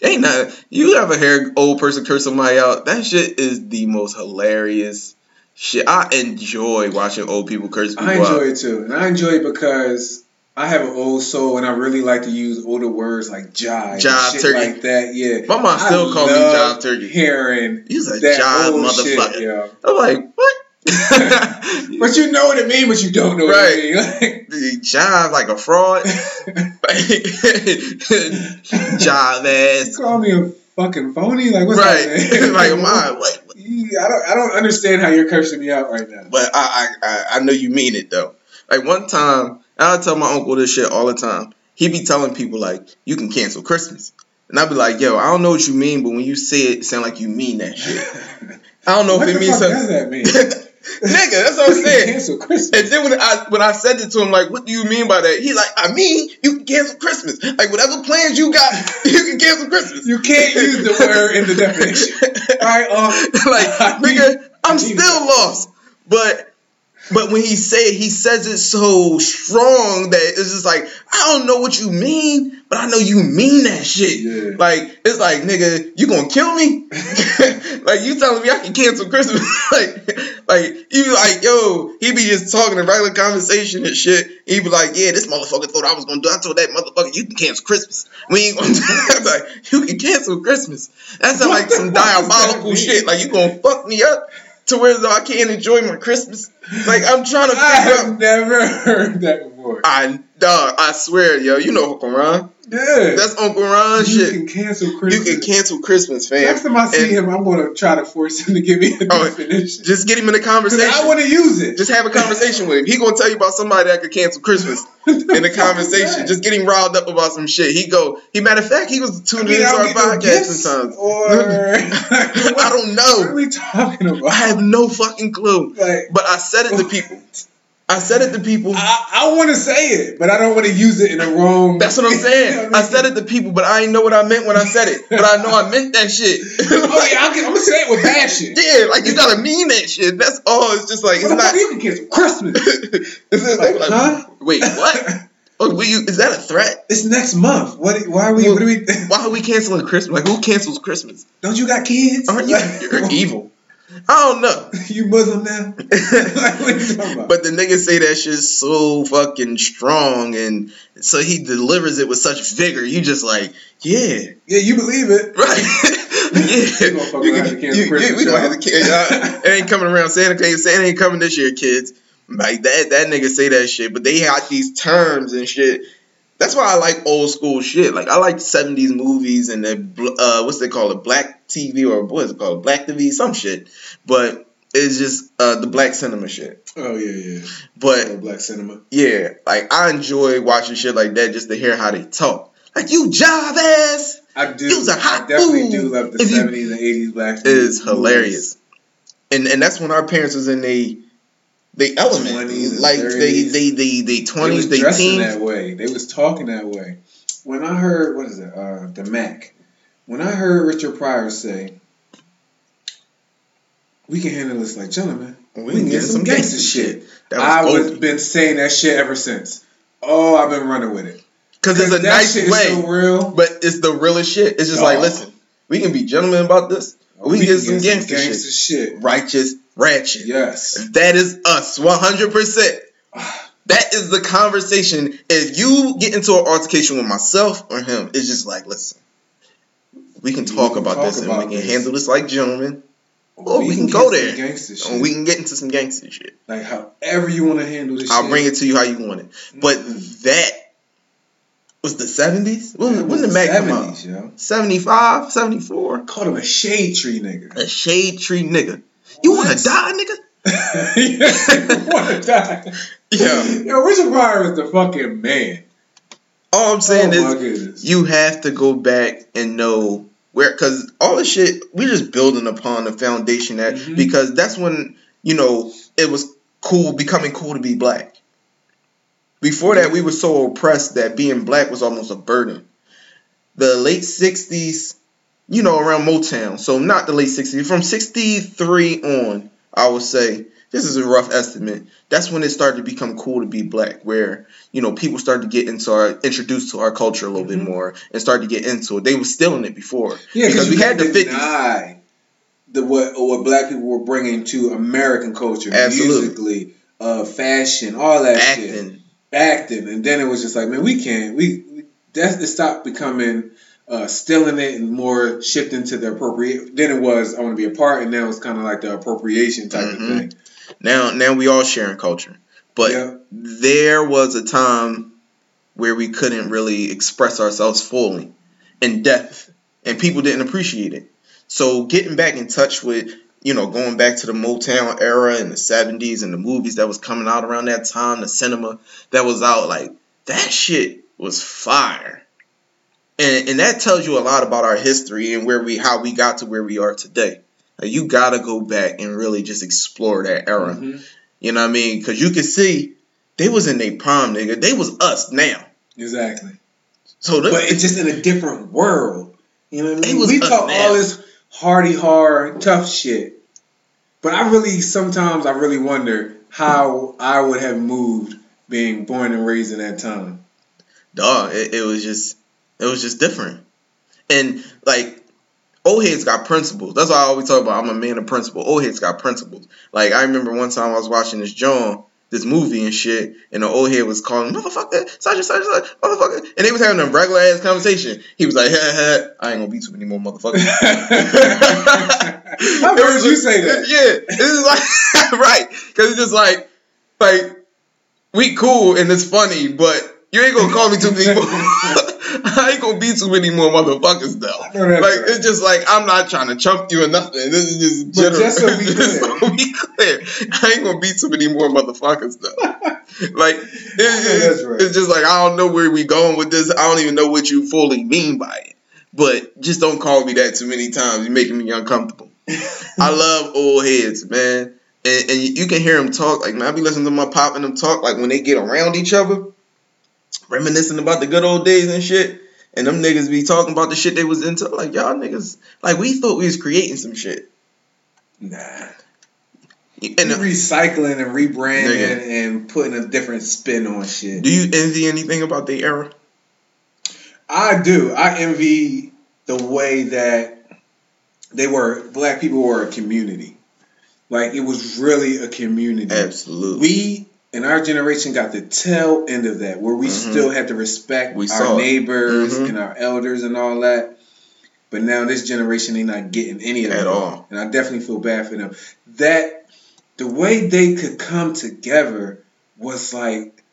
Ain't not you ever hear old person curse somebody out? That shit is the most hilarious shit. I enjoy watching old people curse people I enjoy out. it too, and I enjoy it because I have an old soul, and I really like to use older words like jive, Jive, shit turkey. like that. Yeah, My mom still I call me jive turkey. Hearing He's a jive motherfucker. shit, yo. I'm like, what? But you know what it means, but you don't know what it means. The jive like a fraud. jive you ass. call me a fucking phony? Like what's Right. that? like, am I? What? I don't. I don't understand how you're cursing me out right now. But I, I, I know you mean it though. Like one time, I tell my uncle this shit all the time. He be telling people like, you can cancel Christmas. And I'd be like, yo, I don't know what you mean, but when you say it, it sound like you mean that shit. I don't know what if it means something. does that mean? Nigga, that's what I'm saying. Cancel Christmas. And then when I when I said it to him, like, what do you mean by that? He like, I mean, you can cancel Christmas. Like whatever plans you got, you can cancel Christmas. You can't use the word in the definition. All right, um, like, I nigga, I'm I need still lost. But but when he say it, he says it so strong that it's just like, I don't know what you mean, but I know you mean that shit. Yeah. Like, it's like, nigga, you gonna kill me? like you telling me I can cancel Christmas. like like you like, yo, he be just talking in regular conversation and shit. He be like, yeah, this motherfucker thought I was gonna do. I told that motherfucker you can cancel Christmas. We ain't gonna do I'm like, you can cancel Christmas. That sound like some What the fuck does that diabolical shit. Like you gonna fuck me up to where though I can't enjoy my Christmas. Like I'm trying to I figure out. have never heard that before. I dog, I swear, yo, you know Uncle Ron. Yeah, That's Uncle Ron you shit. You can cancel Christmas. you can cancel Christmas, fam. Next time I see And him, I'm gonna try to force him to give me a Oh, definition. Just get him in a conversation. I want to use it. Just have a conversation with him. He gonna tell you about somebody that could cancel Christmas in a conversation. Just get him riled up about some shit. He go. He matter of fact, he was I tuning mean, into our don't get no podcast sometimes. or I don't know. What are we talking about? I have no fucking clue. like, But I said it to people. I said it to people. I, I want to say it, but I don't want to use it in the wrong. That's what I'm saying. I said it to people, but I ain't know what I meant when I said it. But I know I meant that shit. Oh yeah, I'm, I'm gonna say it with passion. Yeah, like you gotta mean that shit. That's all. It's just like it's Motherfucker, not. you cancel Christmas. It's like, Like, huh? Wait, what? Oh, you, is that a threat? It's next month. What? Why are we? What are we? Why are we canceling Christmas? Like, who cancels Christmas? Don't you got kids? Aren't you? You're evil. I don't know. You Muslim now? like, what are you talking about? But the nigga say that shit so fucking strong, and so he delivers it with such vigor. You just like, yeah, yeah, you believe it. right, yeah. We gonna You can- you- you- we gonna have to can- It ain't coming around. Santa Claus. Santa ain't coming this year, kids. Like that. That nigga say that shit, but they got these terms and shit. That's why I like old school shit. Like I like '70s movies and the uh, what's they call it, black TV or what is it called, black TV, some shit. But it's just uh, the black cinema shit. Oh yeah, yeah. But Oh, black cinema. yeah, like I enjoy watching shit like that just to hear how they talk. Like you jive ass I do. You's a hot I definitely fool. do love the seventies and eighties black. is movies. hilarious. And and that's when our parents was in the the element. 20s and Like they 30s. they they they They twenties, they dressing teens. that way. They was talking that way. When I heard what is it, uh, the Mack. When I heard Richard Pryor say, we can handle this like gentlemen. We can get some gangster shit. That I gold. been saying that shit ever since. Oh, I've been running with it. Because it's a nice way. so real. But it's the realest shit. It's just like, Oh. listen, we can be gentlemen about this. Or we, can get some gangster, shit. gangster shit. Righteous, ratchet. Yes. That is us, 100%. That is the conversation. If you get into an altercation with myself or him, it's just like, listen, we can We talk can about talk this about and we can this. handle this like gentlemen. Or we, can, go there. And we can get into some gangster shit. like however you want to handle this. I'll shit. bring it to you how you want it. Mm. But that was the 70s? When, It when did Mack come out? yo. 75, 74? Called him a shade tree nigga. A shade tree nigga. You want to die, nigga? you want to die? Yeah. Yo, Richard Pryor is the fucking man. All I'm saying oh is you have to go back and know where, because all the shit, we're just building upon the foundation that, Mhm. because that's when, you know, it was cool, becoming cool to be black. Before that, we were so oppressed that being black was almost a burden. The late 60s, you know, around Motown, so not the late 60s, from 63 on, I would say, this is a rough estimate. That's when it started to become cool to be black, where you know people started to get into our introduced to our culture a little bit Mhm. more and started to get into it. They were still in it before Yeah, because we had the can't 50s. deny the what what black people were bringing to American culture, Absolutely. musically, uh, fashion, all that shit, acting. acting, and then it was just like, man, we can't, we, we that's it stopped becoming. Uh, stealing it and more shifting to the appropriate. Then it was I want to be a part, and now it's kind of like the appropriation type Mhm. of thing. Now, now we all sharing culture, but Yeah. there was a time where we couldn't really express ourselves fully, in depth, and people didn't appreciate it. So getting back in touch with, you know, going back to the Motown era and the '70s and the movies that was coming out around that time, the cinema that was out, like that shit was fire. And, and that tells you a lot about our history and where we how we got to where we are today. You gotta go back and really just explore that era. Mhm. You know what I mean? Because you can see they was in their prime, nigga. They was us now. Exactly. So but it's just in a different world. You know what I mean? We talk now. all this hardy, hard, tough shit. But I really, sometimes I really wonder how I would have moved being born and raised in that time. dog, it, it was just it was just different. And like old heads got principles. That's why I always talk about I'm a man of principle. Old heads got principles. Like I remember one time I was watching this John, this movie and shit, and the old head was calling motherfucker, such and such, such, motherfucker, and they was having a regular ass conversation. He was like, ha, ha, I ain't gonna be too many more motherfuckers. I've It heard was you say that. Yeah, it's like right, because it's just like like we cool and it's funny, but you ain't gonna call me too many more. I ain't gonna be too many more motherfuckers though. know that's Like right. it's just like I'm not trying to chump you or nothing. This is just But just so we Just clear. so we clear. I ain't gonna be too many more motherfuckers though. like it- that's it's, right. it's just like I don't know where we going with this. I don't even know what you fully mean by it. But just don't call me that too many times. You're making me uncomfortable. I love old heads, man. And, and you can hear them talk. Like, man, I be listening to my pop and them talk. Like, when they get around each other, reminiscing about the good old days and shit. And them niggas be talking about the shit they was into. Like, y'all niggas, like, we thought we was creating some shit. Nah. And And uh, recycling and rebranding Nigga. and putting a different spin on shit. do you envy anything about the era? I do. I envy the way that they were. Black people were a community. Like it was really a community. Absolutely. We in our generation got the tail end of that, where we Mhm. still had to respect We our neighbors Mhm. and our elders and all that. But now this generation, they not getting any of that At that, all. and I definitely feel bad for them. That the way they could come together was like,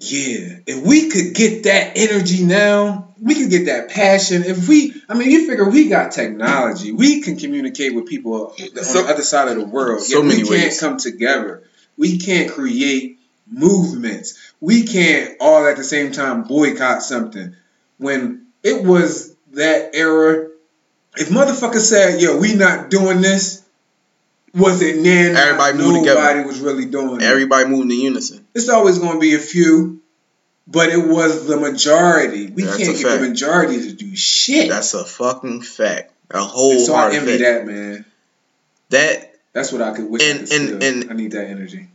yeah, if we could get that energy now, we could get that passion. If we, I mean, you figure we got technology, we can communicate with people on So- the other side of the world. so many we can't ways. come together. We can't create movements. We can't all at the same time boycott something. When it was that era, if motherfuckers said, "Yo, we not doing this," was it then? Everybody moved nobody together. was really doing it. Everybody moving in unison. It's always going to be a few, but it was the majority. We That's can't get the majority to do shit. That's a fucking fact. A whole so I envy fact. that, man. That That's what I could wish. I could and- and- I need that energy.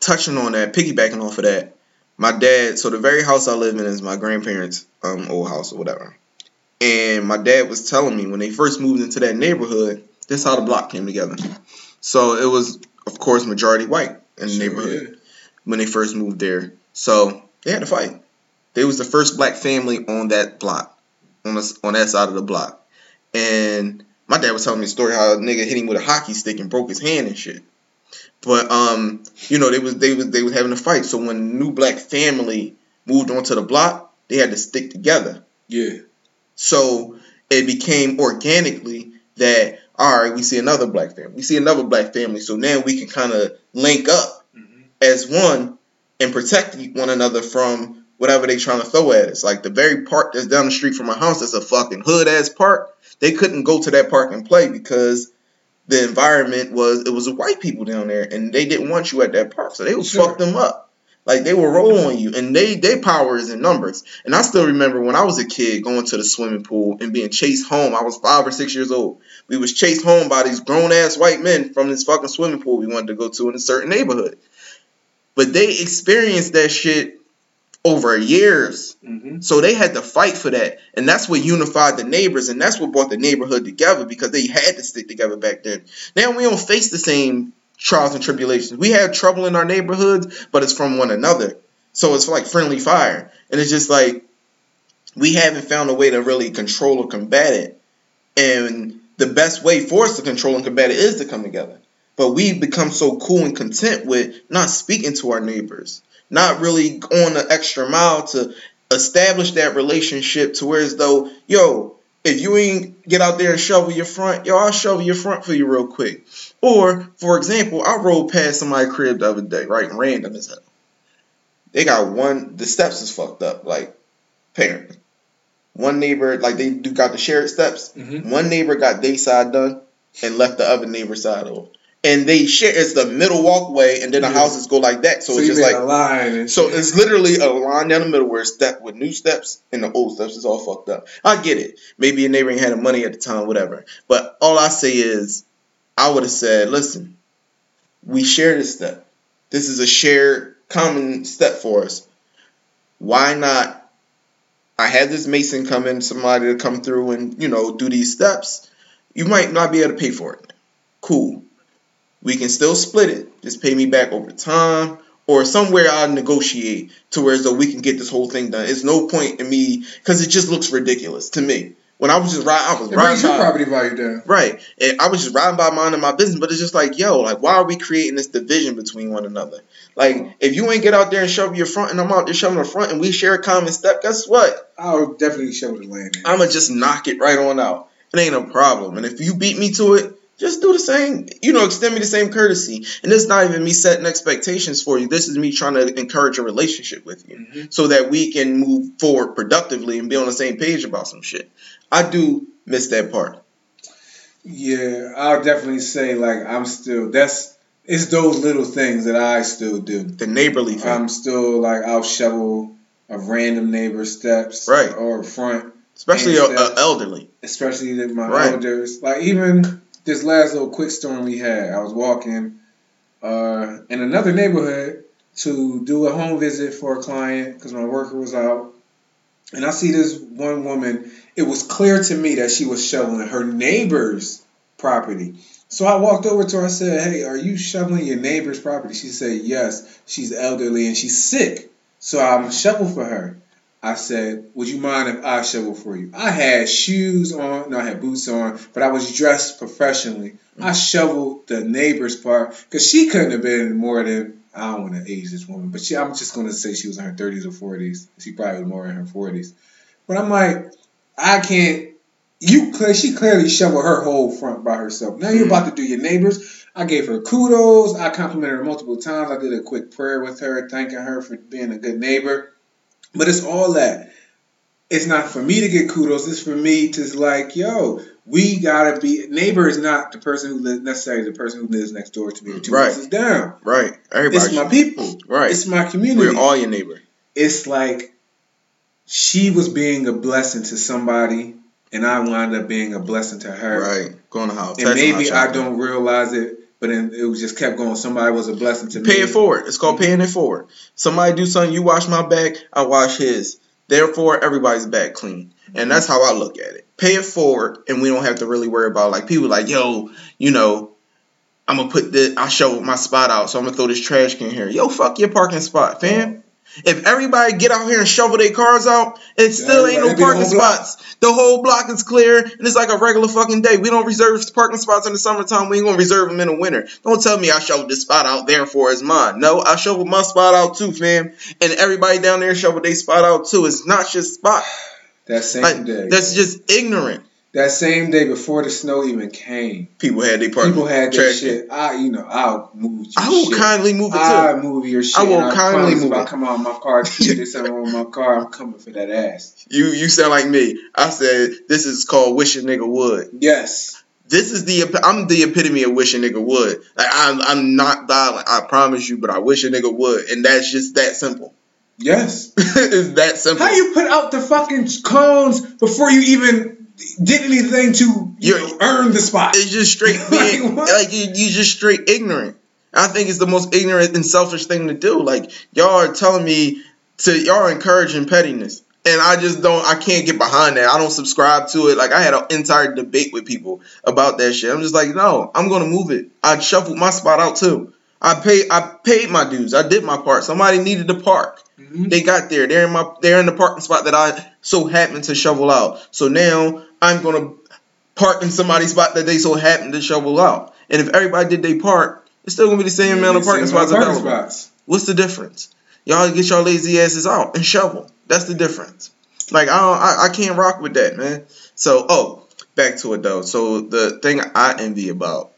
touching on that, piggybacking off of that, my dad. So the very house I live in is my grandparents' um old house or whatever. And my dad was telling me when they first moved into that neighborhood, this how the block came together. So it was, of course, majority white in the Sure, neighborhood when they first moved there. So they had to fight. They was the first black family on that block, on this, on that side of the block. And my dad was telling me a story how a nigga hit him with a hockey stick and broke his hand and shit. But um, you know, they was they was they was having a fight. So when new black family moved onto the block, they had to stick together. Yeah. So it became organically that all right, we see another black family, we see another black family. So now we can kind of link up Mhm. as one and protect one another from whatever they trying to throw at us. Like the very park that's down the street from my house, that's a fucking hood ass park. They couldn't go to that park and play because the environment was it was white people down there and they didn't want you at that park, so they would Sure. fuck them up. Like they will roll on you, and they they power is in numbers. And I still remember when I was a kid going to the swimming pool and being chased home. I was five or six years old. We was chased home by these grown ass white men from this fucking swimming pool we wanted to go to in a certain neighborhood. But they experienced that shit over years. Mm-hmm. So they had to fight for that. And that's what unified the neighbors and that's what brought the neighborhood together because they had to stick together back then. Now we don't face the same trials and tribulations. We have trouble in our neighborhoods, but it's from one another. So it's like friendly fire. And it's just like we haven't found a way to really control or combat it. And the best way for us to control and combat it is to come together. But we've become so cool and content with not speaking to our neighbors, not really going the extra mile to establish that relationship to where as though, yo, if you ain't get out there and shovel your front, yo, I'll shovel your front for you real quick. Or, for example, I rode past somebody's crib the other day, right? Random as hell. They got one, the steps is fucked up, like, parent. One neighbor, like, they do got the shared steps. Mm-hmm. One neighbor got their side done and left the other neighbor's side over. And they share, it's the middle walkway, and then the Yeah. houses go like that. So, So, it's just like, a line so it's literally a line down the middle where it's step with new steps and the old steps is all fucked up. I get it. Maybe your neighbor ain't had the money at the time, whatever. But all I say is, I would have said, listen, we share this step. This is a shared common step for us. Why not? I had this mason come in, somebody to come through and you know do these steps. You might not be able to pay for it. Cool. We can still split it. Just pay me back over time or somewhere I'll negotiate to where though we can get this whole thing done. It's no point in me because it just looks ridiculous to me. When I was just riding, I was it riding brings your by, property value down. right, and I was just riding by minding my business, but it's just like, yo, like why are we creating this division between one another? Like if you ain't get out there and shovel your front, and I'm out there shoveling the front, and we share a common step, guess what? I'll definitely shovel the land. I'ma just knock it right on out. It ain't a problem. And if you beat me to it, just do the same. You know, extend me the same courtesy. And it's not even me setting expectations for you. This is me trying to encourage a relationship with you, Mhm. so that we can move forward productively and be on the same page about some shit. I do miss that part. Yeah, I'll definitely say like I'm still that's it's those little things that I still do. The neighborly thing. I'm still like I'll shovel a random neighbor's steps Right. or front, Especially a, and a elderly. especially the, my Right. elders. Like even this last little quick storm we had, I was walking uh, in another neighborhood to do a home visit for a client because my worker was out, and I see this one woman. It was clear to me that she was shoveling her neighbor's property. So I walked over to her. I said, "Hey, are you shoveling your neighbor's property?" She said, "Yes." She's elderly and she's sick, so I'm shovel for her. I said, "Would you mind if I shovel for you?" I had shoes on, no, I had boots on, but I was dressed professionally. Mm. I shoveled the neighbor's part because she couldn't have been more than I don't want to age this woman, but she, I'm just going to say she was in her 30s or 40s. She probably was more in her 40s. But I'm like, I can't. You she clearly shoveled her whole front by herself. Now you're mm. about to do your neighbors. I gave her kudos. I complimented her multiple times. I did a quick prayer with her, thanking her for being a good neighbor. But it's all that. It's not for me to get kudos. It's for me to like, yo, we gotta be. Neighbor is not the person who lives necessarily the person who lives next door to me or two Right. houses down. Right. It's my people. right. It's my community We're all your neighbor. it's like she was being a blessing to somebody and I wound up being a blessing to her. Right. Going to house. And maybe I don't realize it but then it was just kept going. Somebody was a blessing to me. Pay it forward. It's called paying it forward. Somebody do something, you wash my back, I wash his. Therefore, everybody's back clean. And that's how I look at it. Pay it forward, and we don't have to really worry about like people like, yo, you know, I'm gonna put this. I show my spot out, so I'm gonna throw this trash can here. Yo, fuck your parking spot, fam. If everybody get out here and shovel their cars out, it still ain't no everybody be the parking block. spots. The whole block is clear, and it's like a regular fucking day. We don't reserve parking spots in the summertime. We ain't gonna reserve them in the winter. Don't tell me I shoveled this spot out, therefore it's mine. No, I shoveled my spot out too, fam. And everybody down there shoveled their spot out too. It's not your spot. That same Like, day. that's just ignorant. That same day before the snow even came. People had their parking. People had their shit. I, you know, I'll move. Your I will shit. kindly move it too. I move your shit. I will kindly move if I come out of my car, to get something wrong with my car. I'm coming for that ass. You you sound like me. I said this is called wish a nigga would. Yes. This is the I'm the epitome of wish a nigga would. Like I'm I'm not violent. I promise you, but I wish a nigga would, and that's just that simple. Yes. it's that simple. How you put out the fucking cones before you even did anything to you know, earn the spot? It's just straight being Like, like you you just straight ignorant. I think it's the most ignorant and selfish thing to do. Like y'all are telling me to y'all are encouraging pettiness. And I just don't I can't get behind that. I don't subscribe to it. Like I had an entire debate with people about that shit. I'm just like, no, I'm gonna move it. I shuffled my spot out too. I paid I paid my dues. I did my part. Somebody needed to park. Mhm. They got there. They're in my they're in the parking spot that I so happened to shovel out. So now I'm gonna park in somebody's spot that they so happen to shovel out. And if everybody did their part, it's still gonna be the same amount of parking spots available. spots. What's the difference? Y'all get y'all lazy asses out and shovel. That's the difference. Like I don't, I, I can't rock with that, man. So oh, back to it though. So the thing I envy about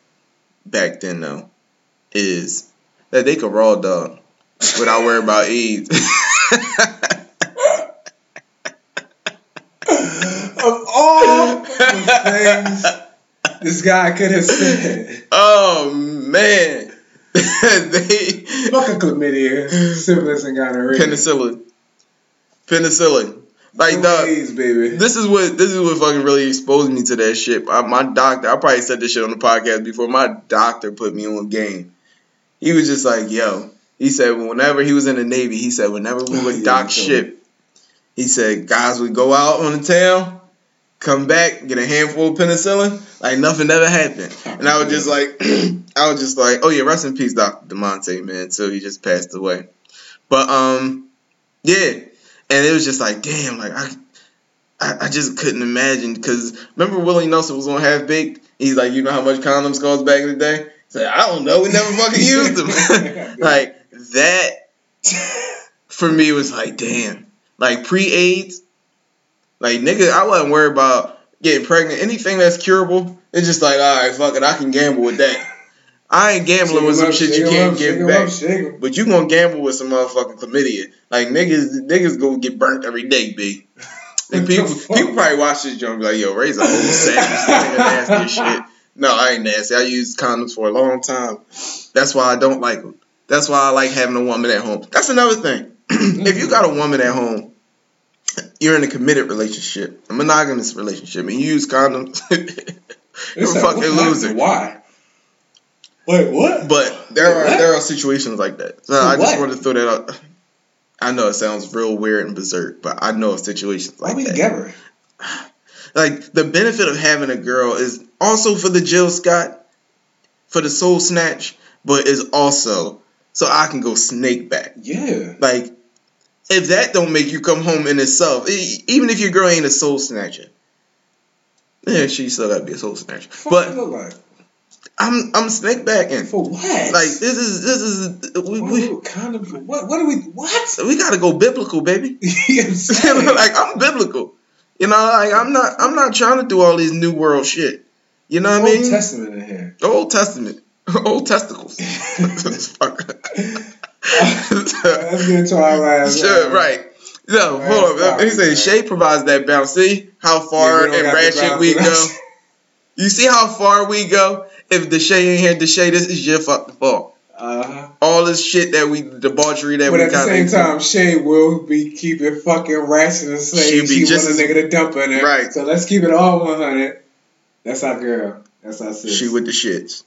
back then though is that they could raw dog without worrying about AIDS. Of all the things this guy could have said, oh man, they fuck a chlamydia, syphilis, and gonorrhea. penicillin, penicillin. Like oh, No dog, baby. this is what this is what fucking really exposed me to that shit. I, my doctor, I probably said this shit on the podcast before. My doctor put me on game. He was just like, yo. He said whenever he was in the Navy, he said whenever we Oh, would yeah, dock ship, he said guys would go out on the town, come back, get a handful of penicillin, like nothing ever happened. And I was just like, I was just like, oh yeah, rest in peace, Doctor Demonte, man. So he just passed away. But um, yeah, and it was just like, damn, like I, I, I just couldn't imagine because remember Willie Nelson was on Half Baked. He's like, you know how much condoms cost back in the day? He's like, I don't know, we never fucking used them. like that for me was like, damn, like pre-AIDS, like nigga, I wasn't worried about getting pregnant. Anything that's curable, it's just like, all right, fuck it, I can gamble with that. I ain't gambling with some shit you can't give back. But you gonna gamble with some motherfucking chlamydia. Like niggas niggas gonna get burnt every day, B. People people probably watch this joint and be like, yo, Ray's a whole savage. Nasty shit. No, I ain't nasty. I used condoms for a long time. That's why I don't like them. That's why I like having a woman at home. That's another thing. if you got a woman at home, you're in a committed relationship, a monogamous relationship, and you use condoms, you're a fucking loser. Why? Wait, what? But there are What? there are situations like that. So I just wanted to throw that out. I know it sounds real weird and berserk, but I know of situations like Why we that. together? Like the benefit of having a girl is also for the Jill Scott, for the soul snatch, but is also so I can go snake back. Yeah. Like if that don't make you come home in itself, even if your girl ain't a soul snatcher, yeah, she still gotta be a soul snatcher. Fuck But look like? I'm I'm snake backing. For what? Like this is this is we what, we, kind of what? What are we? What? we gotta go biblical, baby. What I'm like I'm biblical. You know, like I'm not I'm not trying to do all these new world shit. You know what I mean? Old? Testament in here. Old Testament. Old testicles. Let's get into our last. sure, right. No, Right, hold on. He said. Shay provides that balance. See how far don't and ratchet we go. You see how far we go? If the Shay ain't here, the Shay, this is your fucking fault. Uh-huh. All this shit that we debauchery that But we at the same time, Shay will be keeping fucking ratchet and saying She'll be she just want a nigga to dump in it. Right. So let's keep it all 100. That's our girl. That's our sis. she with the shits.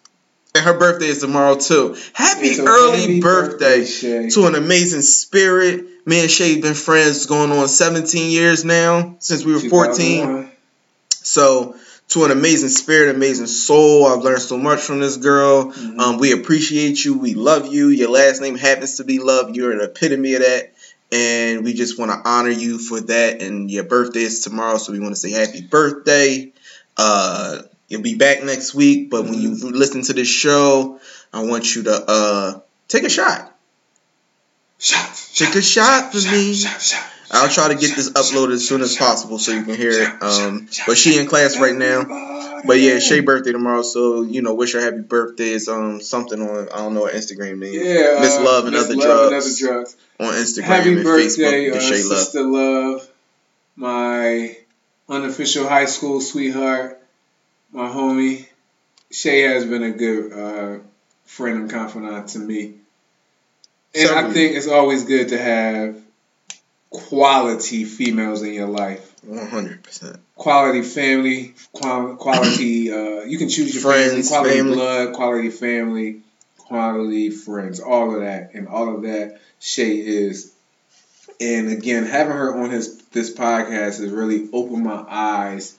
And her birthday is tomorrow too. Happy early happy birthday, Shay. to an amazing spirit. Me and Shay have been friends going on 17 years now since we were 14. So to an amazing spirit, amazing soul. I've learned so much from this girl. Mhm. Um, we appreciate you. We love you. Your last name happens to be love. You're an epitome of that. And we just want to honor you for that. And your birthday is tomorrow, so we want to say happy birthday. Uh, you'll be back next week, but when you listen to this show, I want you to uh, take a shot. Shot, Take a shot for me. I'll try to get this uploaded as soon as possible so you can hear it. Um, but she in class right now. But yeah, Shay birthday tomorrow, so you know, wish her happy birthday. Is um something on I don't know what Instagram name. Yeah, Miss uh, Love and Miss Other Love and Drugs. Other drugs. on Instagram Happy and birthday, Facebook. uh, Shay Love. Sister Love, my unofficial high school sweetheart, my homie. Shay has been a good uh, friend and confidant to me. And I think it's always good to have quality females in your life. One hundred percent. Quality family, quality. Uh, you can choose your family, Friends, quality family. blood, quality family, quality friends, all of that, and all of that. Shay is, and again, having her on his this podcast has really opened my eyes,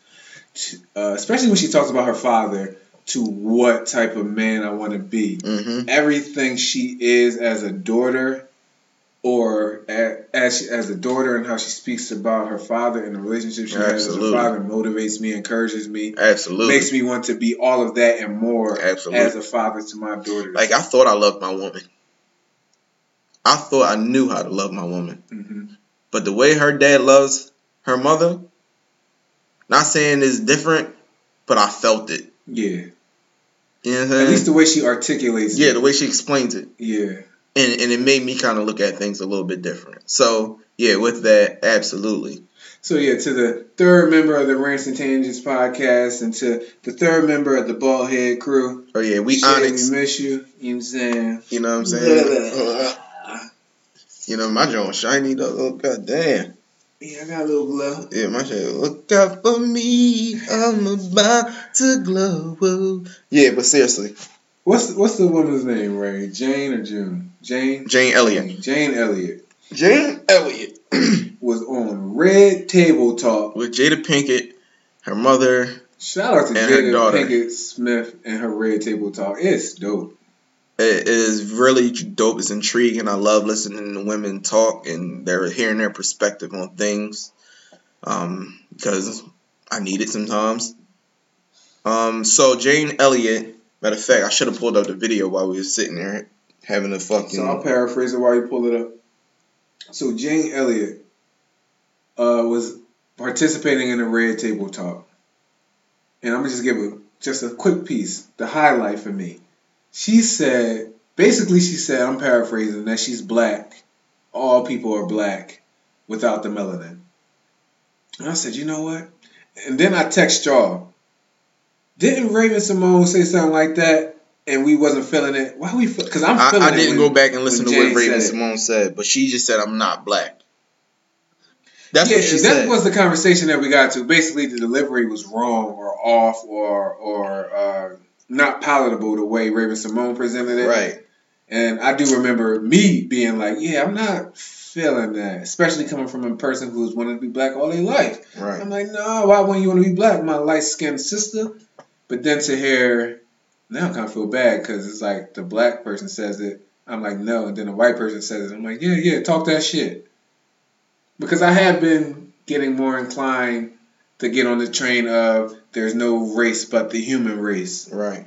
to, uh, especially when she talks about her father, to what type of man I want to be Mm-hmm. everything she is as a daughter or as as a daughter and how she speaks about her father and the relationship she has with her father motivates me encourages me Absolutely. makes me want to be all of that and more Absolutely. as a father to my daughter like I thought I loved my woman. I thought I knew how to love my woman, hmm but the way her dad loves her mother, not saying it's different, but I felt it. yeah You know what I'm at least the way she articulates yeah, it the way she explains it. yeah and and it made me kind of look at things a little bit different. So yeah, with that, absolutely. so yeah to the third member of the Rants and Tangents podcast and to the third member of the Ballhead crew Oh yeah, we Shay, onyx. we miss you you know what I'm saying You know what I'm saying? you know my joint shiny though. Oh god damn. Yeah I got a little glow Yeah, my shit. Look out for me, I'm about to glow. Yeah, but seriously, What's what's the woman's name, Ray? Jane or June? Jane. Jane Elliott. Jane Elliott Jane Elliott was on Red Table Talk. with Jada Pinkett, her mother. Shout out to And her Jada daughter. Pinkett Smith and her Red Table Talk. It's dope. It is really dope. It's intriguing. I love listening to women talk and they're hearing their perspective on things. Um, because I need it sometimes. Um, so Jane Elliott, matter of fact, I should have pulled up the video while we were sitting there having a fucking. So I'll paraphrase it while you pull it up. So Jane Elliott uh, was participating in a Red Table Talk, and I'm gonna just give a just a quick piece, the highlight for me. She said, basically, she said, I'm paraphrasing that she's black. All people are black without the melanin. And I said, you know what? And then I text y'all. Didn't Raven-Symoné say something like that? And we wasn't feeling it. Why we? Because I'm I, feeling I didn't when- go back and listen to what Raven said. Symoné said, but she just said I'm not black. That's yeah, what she that said. was the conversation that we got to. Basically, the delivery was wrong or off or or uh, not palatable the way Raven-Symoné presented it. right. And I do remember me being like, "Yeah, I'm not feeling that," especially coming from a person who's wanted to be black all their life. Right. I'm like, "No, why wouldn't you want to be black, my light skinned sister?" But then to hear now, I kind of feel bad because it's like the black person says it. I'm like, no, and then the white person says it. I'm like, yeah, yeah, talk that shit. Because I have been getting more inclined to get on the train of there's no race but the human race. Right.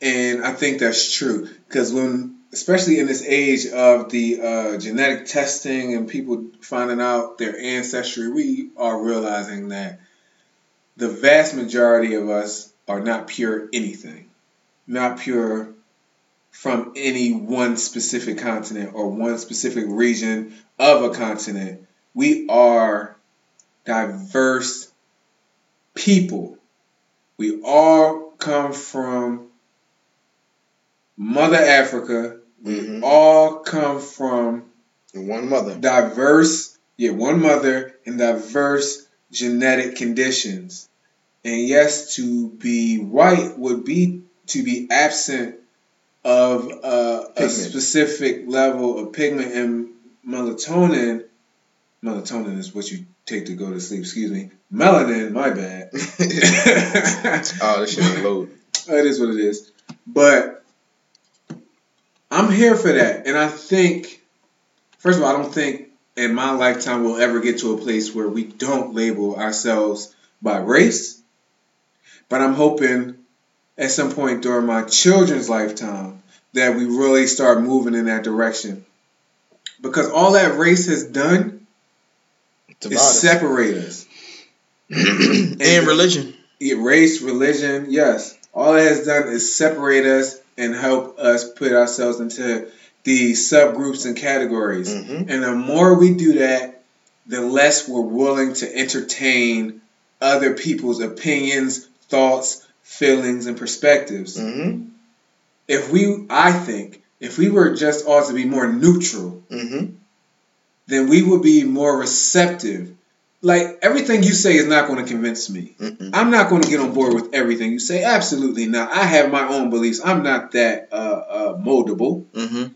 And I think that's true because when, especially in this age of the uh, genetic testing and people finding out their ancestry, we are realizing that the vast majority of us are not pure anything, not pure from any one specific continent or one specific region of a continent. We are diverse people. We all come from Mother Africa. We Mhm. all come from One mother. diverse, yeah, one mother and diverse genetic conditions. And yes, to be white would be to be absent of uh, a specific level of pigment and melatonin. Melatonin is what you take to go to sleep. Excuse me. Melanin, my bad. oh, this shit ain't load. It is what it is. But I'm here for that. And I think, first of all, I don't think in my lifetime we'll ever get to a place where we don't label ourselves by race. But I'm hoping at some point during my children's lifetime that we really start moving in that direction. Because all that race has done Divide is us. separate us. and religion. Yeah, race, religion, yes. All it has done is separate us and help us put ourselves into the subgroups and categories. Mhm. And the more we do that, the less we're willing to entertain other people's opinions, thoughts, feelings, and perspectives. Mm-hmm. If we, I think, if we were just all to be more neutral, Mm-hmm. Then we would be more receptive. Like everything you say is not going to convince me. Mm-mm. I'm not going to get on board with everything you say. Absolutely not. I have my own beliefs. I'm not that uh, uh, moldable, Mm-hmm.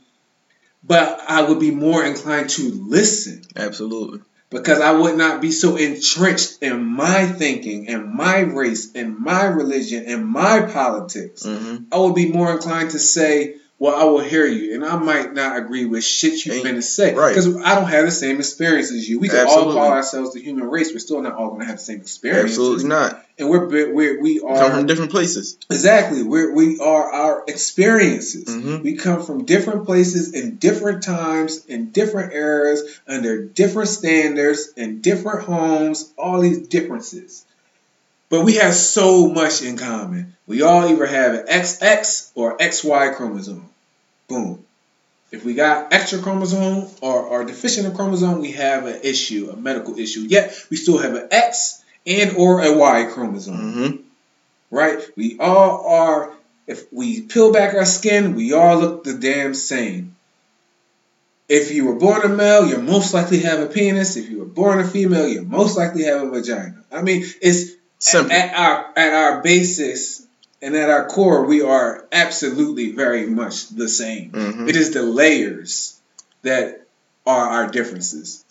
but I would be more inclined to listen Absolutely. because I would not be so entrenched in my thinking and my race and my religion and my politics. Mm-hmm. I would be more inclined to say, "Well, I will hear you," and I might not agree with shit you're Ain't- going to say right. because I don't have the same experience as you. We can all call ourselves the human race. We're still not all going to have the same experience. Absolutely not. And we're we're we Come from different places. exactly we're we are our experiences. Mhm. We come from different places in different times in different eras under different standards in different homes. All these differences. But we have so much in common. We all either have an XX or XY chromosome. Boom. If we got extra chromosome or are deficient in chromosome, we have an issue, a medical issue. Yet we still have an X and or a Y chromosome. Mm-hmm. Right? We all are if we peel back our skin, we all look the damn same. If you were born a male, you're most likely have a penis. If you were born a female, you're most likely have a vagina. I mean, it's Simple. at, at our at our basis and at our core, we are absolutely very much the same. Mhm. It is the layers that are our differences.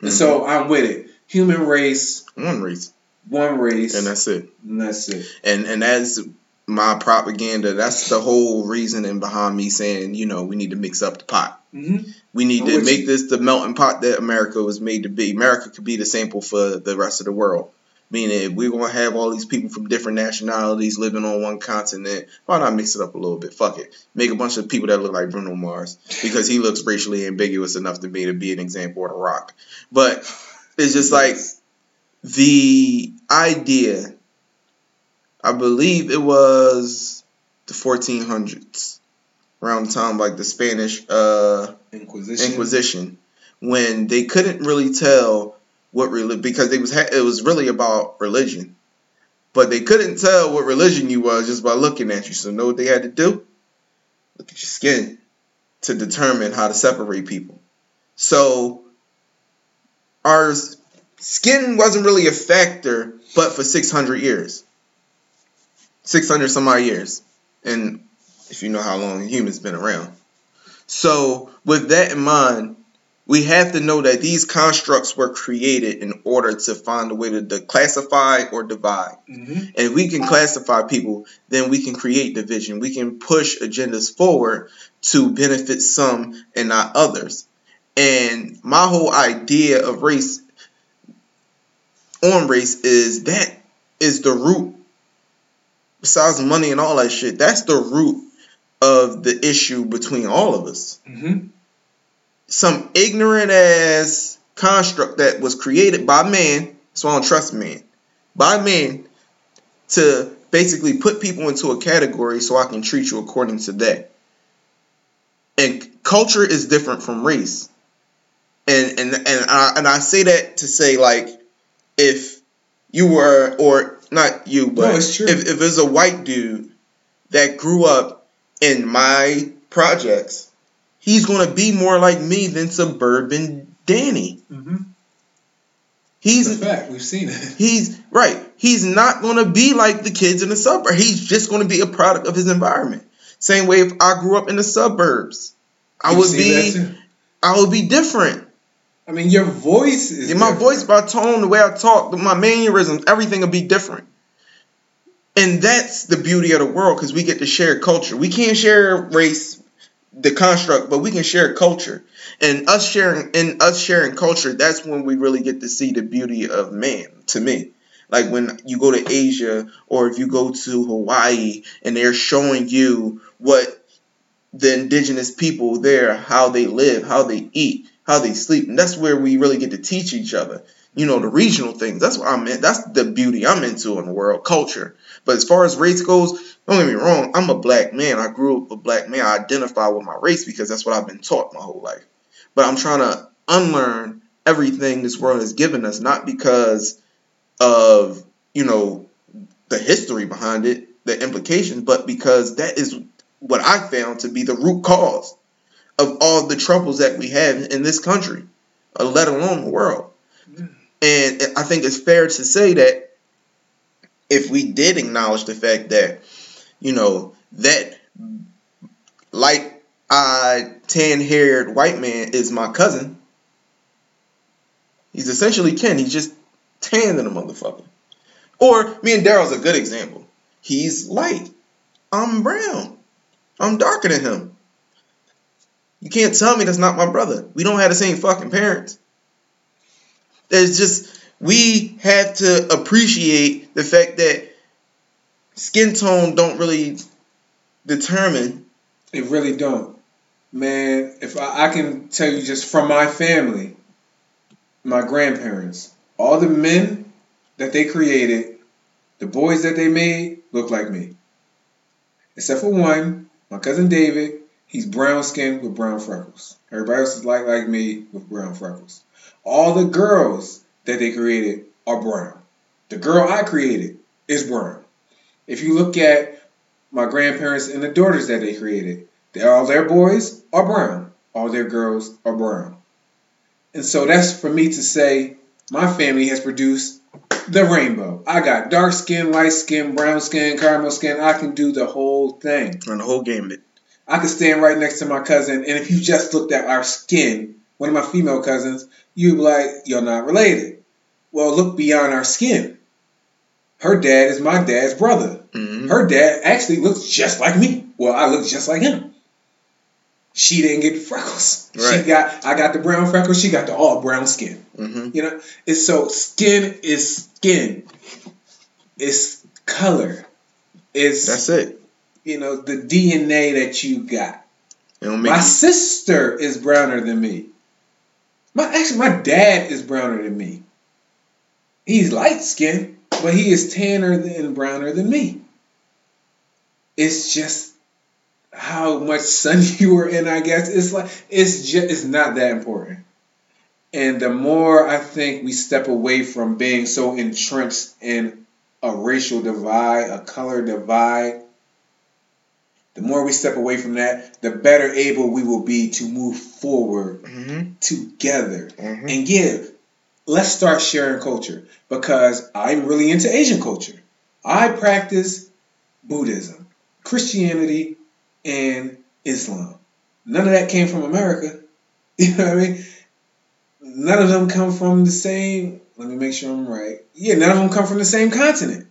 And so I'm with it. Human race, One race, one race, and that's it. and that's it. And and that's my propaganda. That's the whole reasoning behind me saying, you know, we need to mix up the pot. Mm-hmm. We need to make you. this the melting pot that America was made to be. America could be the sample for the rest of the world. Meaning, if we're gonna have all these people from different nationalities living on one continent, why not mix it up a little bit? Fuck it, make a bunch of people that look like Bruno Mars because he looks racially ambiguous enough to me to be an example of The Rock. But it's just like the idea. I believe it was the 1400s, around the time like the Spanish. Uh, Inquisition. Inquisition when they couldn't really tell what religion because they was it was really about religion, but they couldn't tell what religion you was just by looking at you. So know what they had to do? Look at your skin to determine how to separate people. So our skin wasn't really a factor, but for six hundred years, six hundred some odd years, and if you know how long humans been around. So, with that in mind, we have to know that these constructs were created in order to find a way to classify or divide. Mm-hmm. And if we can classify people, then we can create division. We can push agendas forward to benefit some and not others. And my whole idea of race on race is that is the root, besides money and all that shit, that's the root of the issue between all of us Mm-hmm. Some ignorant ass construct that was created by man. So I don't trust man. By man to basically put people into a category so I can treat you according to that. And culture is different from race. And and and I and I say that to say like if you were or not you, but No, if if it's a white dude that grew up in my projects, he's gonna be more like me than suburban Danny. Mm-hmm. He's a fact. We've seen it. He's right. He's not going to be like the kids in the suburb. He's just going to be a product of his environment. Same way if I grew up in the suburbs, I would be. I would be different. I mean, your voice is In my different. voice, my tone, the way I talk, my mannerisms, everything will be different. And that's the beauty of the world because we get to share culture. We can't share race, the construct, but we can share culture. And us sharing in us sharing culture, that's when we really get to see the beauty of man. To me, like when you go to Asia or if you go to Hawaii and they're showing you what the indigenous people there, how they live, how they eat, how they sleep, and that's where we really get to teach each other. You know, the regional things. That's what I'm in. That's the beauty I'm into in the world, culture. But as far as race goes, don't get me wrong. I'm a black man. I grew up a black man. I identify with my race because that's what I've been taught my whole life. But I'm trying to unlearn everything this world has given us, not because of you know the history behind it, the implications, but because that is what I found to be the root cause of all the troubles that we have in this country, let alone the world. Mm. And I think it's fair to say that if we did acknowledge the fact that, you know, that light eyed, tan haired white man is my cousin, he's essentially kin. He's just tan than a motherfucker. Or me and Daryl's a good example. He's light. I'm brown. I'm darker than him. You can't tell me that's not my brother. We don't have the same fucking parents. There's just we have to appreciate the fact that skin tone don't really determine. It really don't. Man, if I, I can tell you just from my family, my grandparents, all the men that they created, the boys that they made look like me. Except for one, my cousin David, he's brown skinned with brown freckles. Everybody else is like like me with brown freckles. All the girls that they created are brown. The girl I created is brown. If you look at my grandparents and the daughters that they created, they all their boys are brown. All their girls are brown. And so that's for me to say my family has produced the rainbow. I got dark skin, light skin, brown skin, caramel skin. I can do the whole thing. The whole gambit. I could stand right next to my cousin, and if you just looked at our skin, one of my female cousins, you'd be like, you're not related. Well, look beyond our skin. Her dad is my dad's brother. hmm Her dad actually looks just like me. Well, I look just like him. She didn't get freckles. She got I got the brown freckles. She got the all brown skin. hmm You know, it's so skin is skin. It's color. It's That's it. you know the DNA that you got. It don't make My you- sister is browner than me. My actually my dad is browner than me. He's light skinned, but he is tanner and browner than me. It's just how much sun you were in, I guess. It's like it's just it's not that important. And the more I think we step away from being so entrenched in a racial divide, a color divide, the more we step away from that, the better able we will be to move forward Mhm. together Mhm. and give. Let's start sharing culture because I'm really into Asian culture. I practice Buddhism, Christianity, and Islam. None of that came from America. You know what I mean? None of them come from the same. Let me make sure I'm right. Yeah, none of them come from the same continent.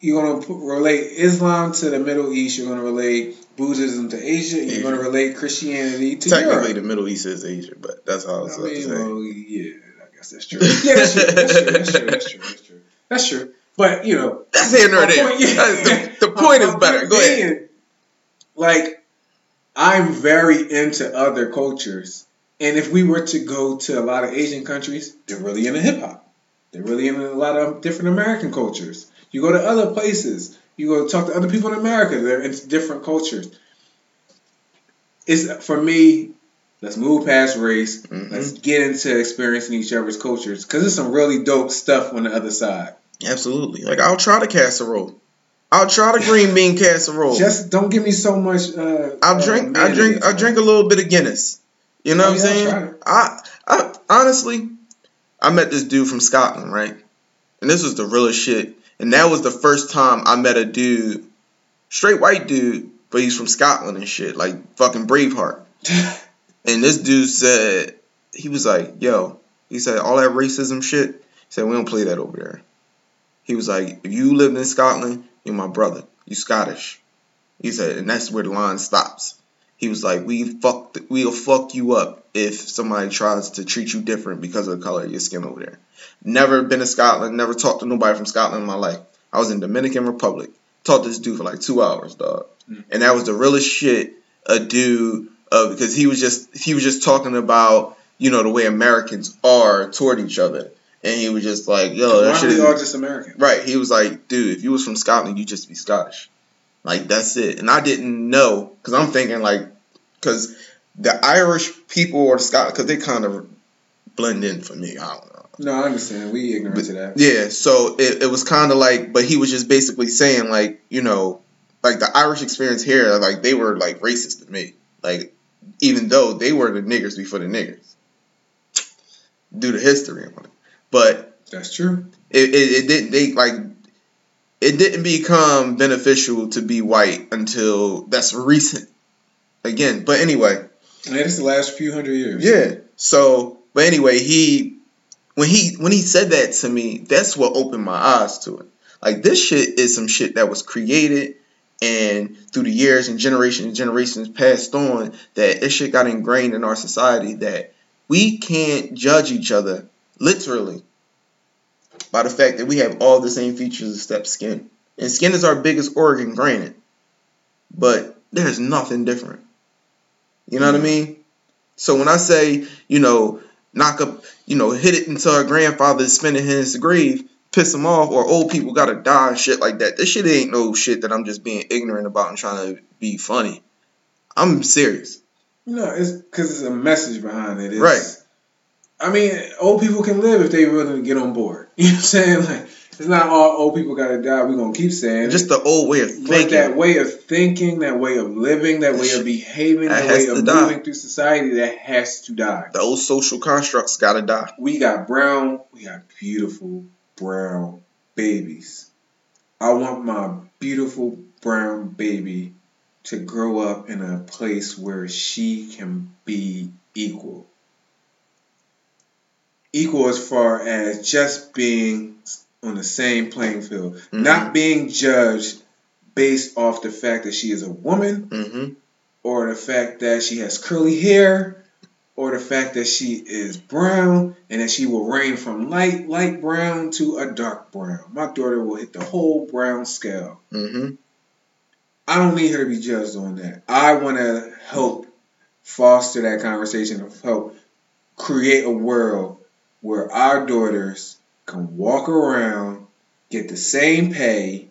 You're gonna relate Islam to the Middle East. You're gonna relate Buddhism to Asia. and You're gonna relate Christianity to Technically, Europe. the Middle East is Asia, but that's how it's I to mean, say. well, yeah, I guess that's true. Yeah, that's true. That's true. That's true. That's true. That's true. That's true. But you know, That's here nor there. point- yeah. The, the point My- is my better. Go ahead. being, Like, I'm very into other cultures, and if we were to go to a lot of Asian countries, they're really into hip hop. They're really into a lot of different American cultures. You go to other places, you go talk to other people in America. They're in different cultures. It's for me. Let's move past race. Mhm. Let's get into experiencing each other's cultures because there's some really dope stuff on the other side. Absolutely. Like I'll try the casserole. I'll try the green bean casserole. Just don't give me so much. Uh, I'll uh, drink. I drink. I drink a little bit of Guinness. You know Oh, what I'm yeah, saying? I'll try it. I, I honestly, I met this dude from Scotland, right? And this was the realest shit. And that was the first time I met a dude, straight white dude, but he's from Scotland and shit, like fucking Braveheart. and this dude said, he was like, yo, he said, all that racism shit, he said, we don't play that over there. He was like, if you lived in Scotland, you're my brother. You Scottish. He said, and that's where the line stops. He was like, we fuck, we'll fuck you up if somebody tries to treat you different because of the color of your skin over there. Never been to Scotland, never talked to nobody from Scotland in my life. I was in Dominican Republic. Talked to this dude for like two hours, dog. Mm. And that was the realest shit a dude uh, because he was just he was just talking about, you know, the way Americans are toward each other. And he was just like, yo, that Why shit are we all just American? Right. He was like, dude, if you was from Scotland, you'd just be Scottish. Like that's it. And I didn't know because I'm thinking like, because the Irish people or the Scotland, because they kind of blend in for me. I don't know. No, I understand. We ignorant to that. Yeah. So it, it was kind of like, but he was just basically saying like, you know, like the Irish experience here, like they were like racist to me. Like even though they were the niggers before the niggers, due to history on it. But That's true. it, it, it didn't they like it didn't become beneficial to be white until that's recent again but anyway And it's the last few hundred years. yeah so but anyway he when he when he said that to me that's what opened my eyes to it like this shit is some shit that was created and through the years and generations and generations passed on that this shit got ingrained in our society that we can't judge each other literally by the fact that we have all the same features except skin. And skin is our biggest organ, granted. But there's nothing different. You know what I mm. mean? So when I say, you know, knock up, you know, hit it until our grandfather is spinning his grave, piss him off, or old people gotta die and shit like that. This shit ain't no shit that I'm just being ignorant about and trying to be funny. I'm serious. No, it's because it's a message behind it. It's, Right. I mean, old people can live if they willing to get on board. You know what I'm saying? Like, it's not all old people gotta die. We're gonna keep saying Just the old way of But thinking. that way of thinking, that way of living, that way of behaving, That that way of die. moving through society, that has to die. the old social constructs gotta die. We got brown, we got beautiful brown babies. I want my beautiful brown baby to grow up in a place where she can be equal. Equal as far as just being on the same playing field, Mhm. not being judged based off the fact that she is a woman hmm or the fact that she has curly hair, or the fact that she is brown and that she will range from light light brown to a dark brown. My daughter will hit the whole brown scale. hmm I don't need her to be judged on that. I want to help foster that conversation, of help create a world where our daughters can walk around, get the same pay,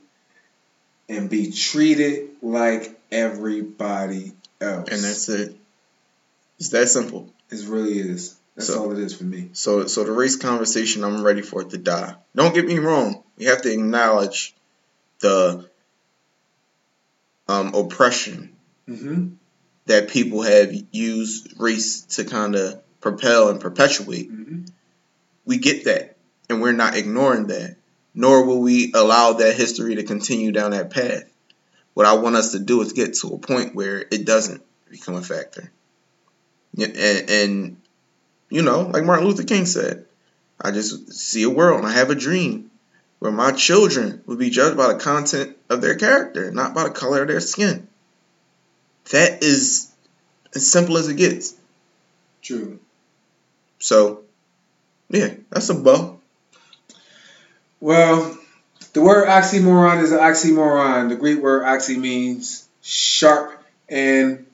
and be treated like everybody else. And that's it. It's that simple. It really is. That's So- all it is for me. So, so the race conversation, I'm ready for it to die. Don't get me wrong. We have to acknowledge the um, oppression Mm-hmm. that people have used race to kind of propel and perpetuate. Mm-hmm. We get that, and we're not ignoring that. Nor will we allow that history to continue down that path. What I want us to do is get to a point where it doesn't become a factor. And, and you know, like Martin Luther King said, I just see a world and I have a dream where my children will be judged by the content of their character, not by the color of their skin. That is as simple as it gets. True. So, yeah, that's a bow. Well, the word oxymoron is an oxymoron. The Greek word oxy means sharp, and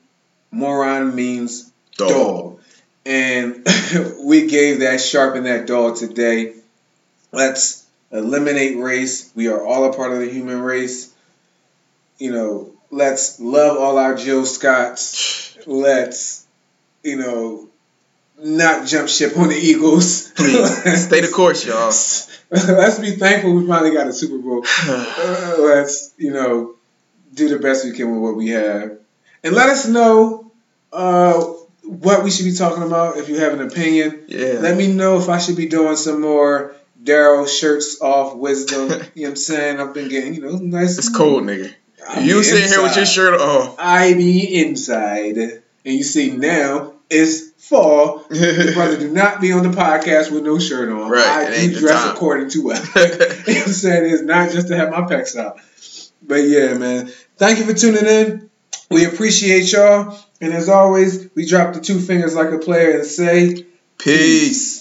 moron means Dog. dull. And we gave that sharp and that dull today. Let's eliminate race. We are all a part of the human race. You know, let's love all our Jill Scotts. Let's, you know, not jump ship on the Eagles. Please, stay the course, y'all. Let's be thankful we finally got a Super Bowl. Uh, let's, you know, do the best we can with what we have. And let us know uh, what we should be talking about. If you have an opinion, Yeah. let me know if I should be doing some more Daryl shirts off wisdom. you know what I'm saying? I've been getting, you know, nice. It's cold, nigga. I you sitting here with your shirt off. I be inside, and you see now it's fall. The brother do not be on the podcast with no shirt on. Right, I do dress according to weather. you know what I'm saying? It's not just to have my pecs out. But yeah, man. Thank you for tuning in. We appreciate y'all. And as always, we drop the two fingers like a player and say Peace.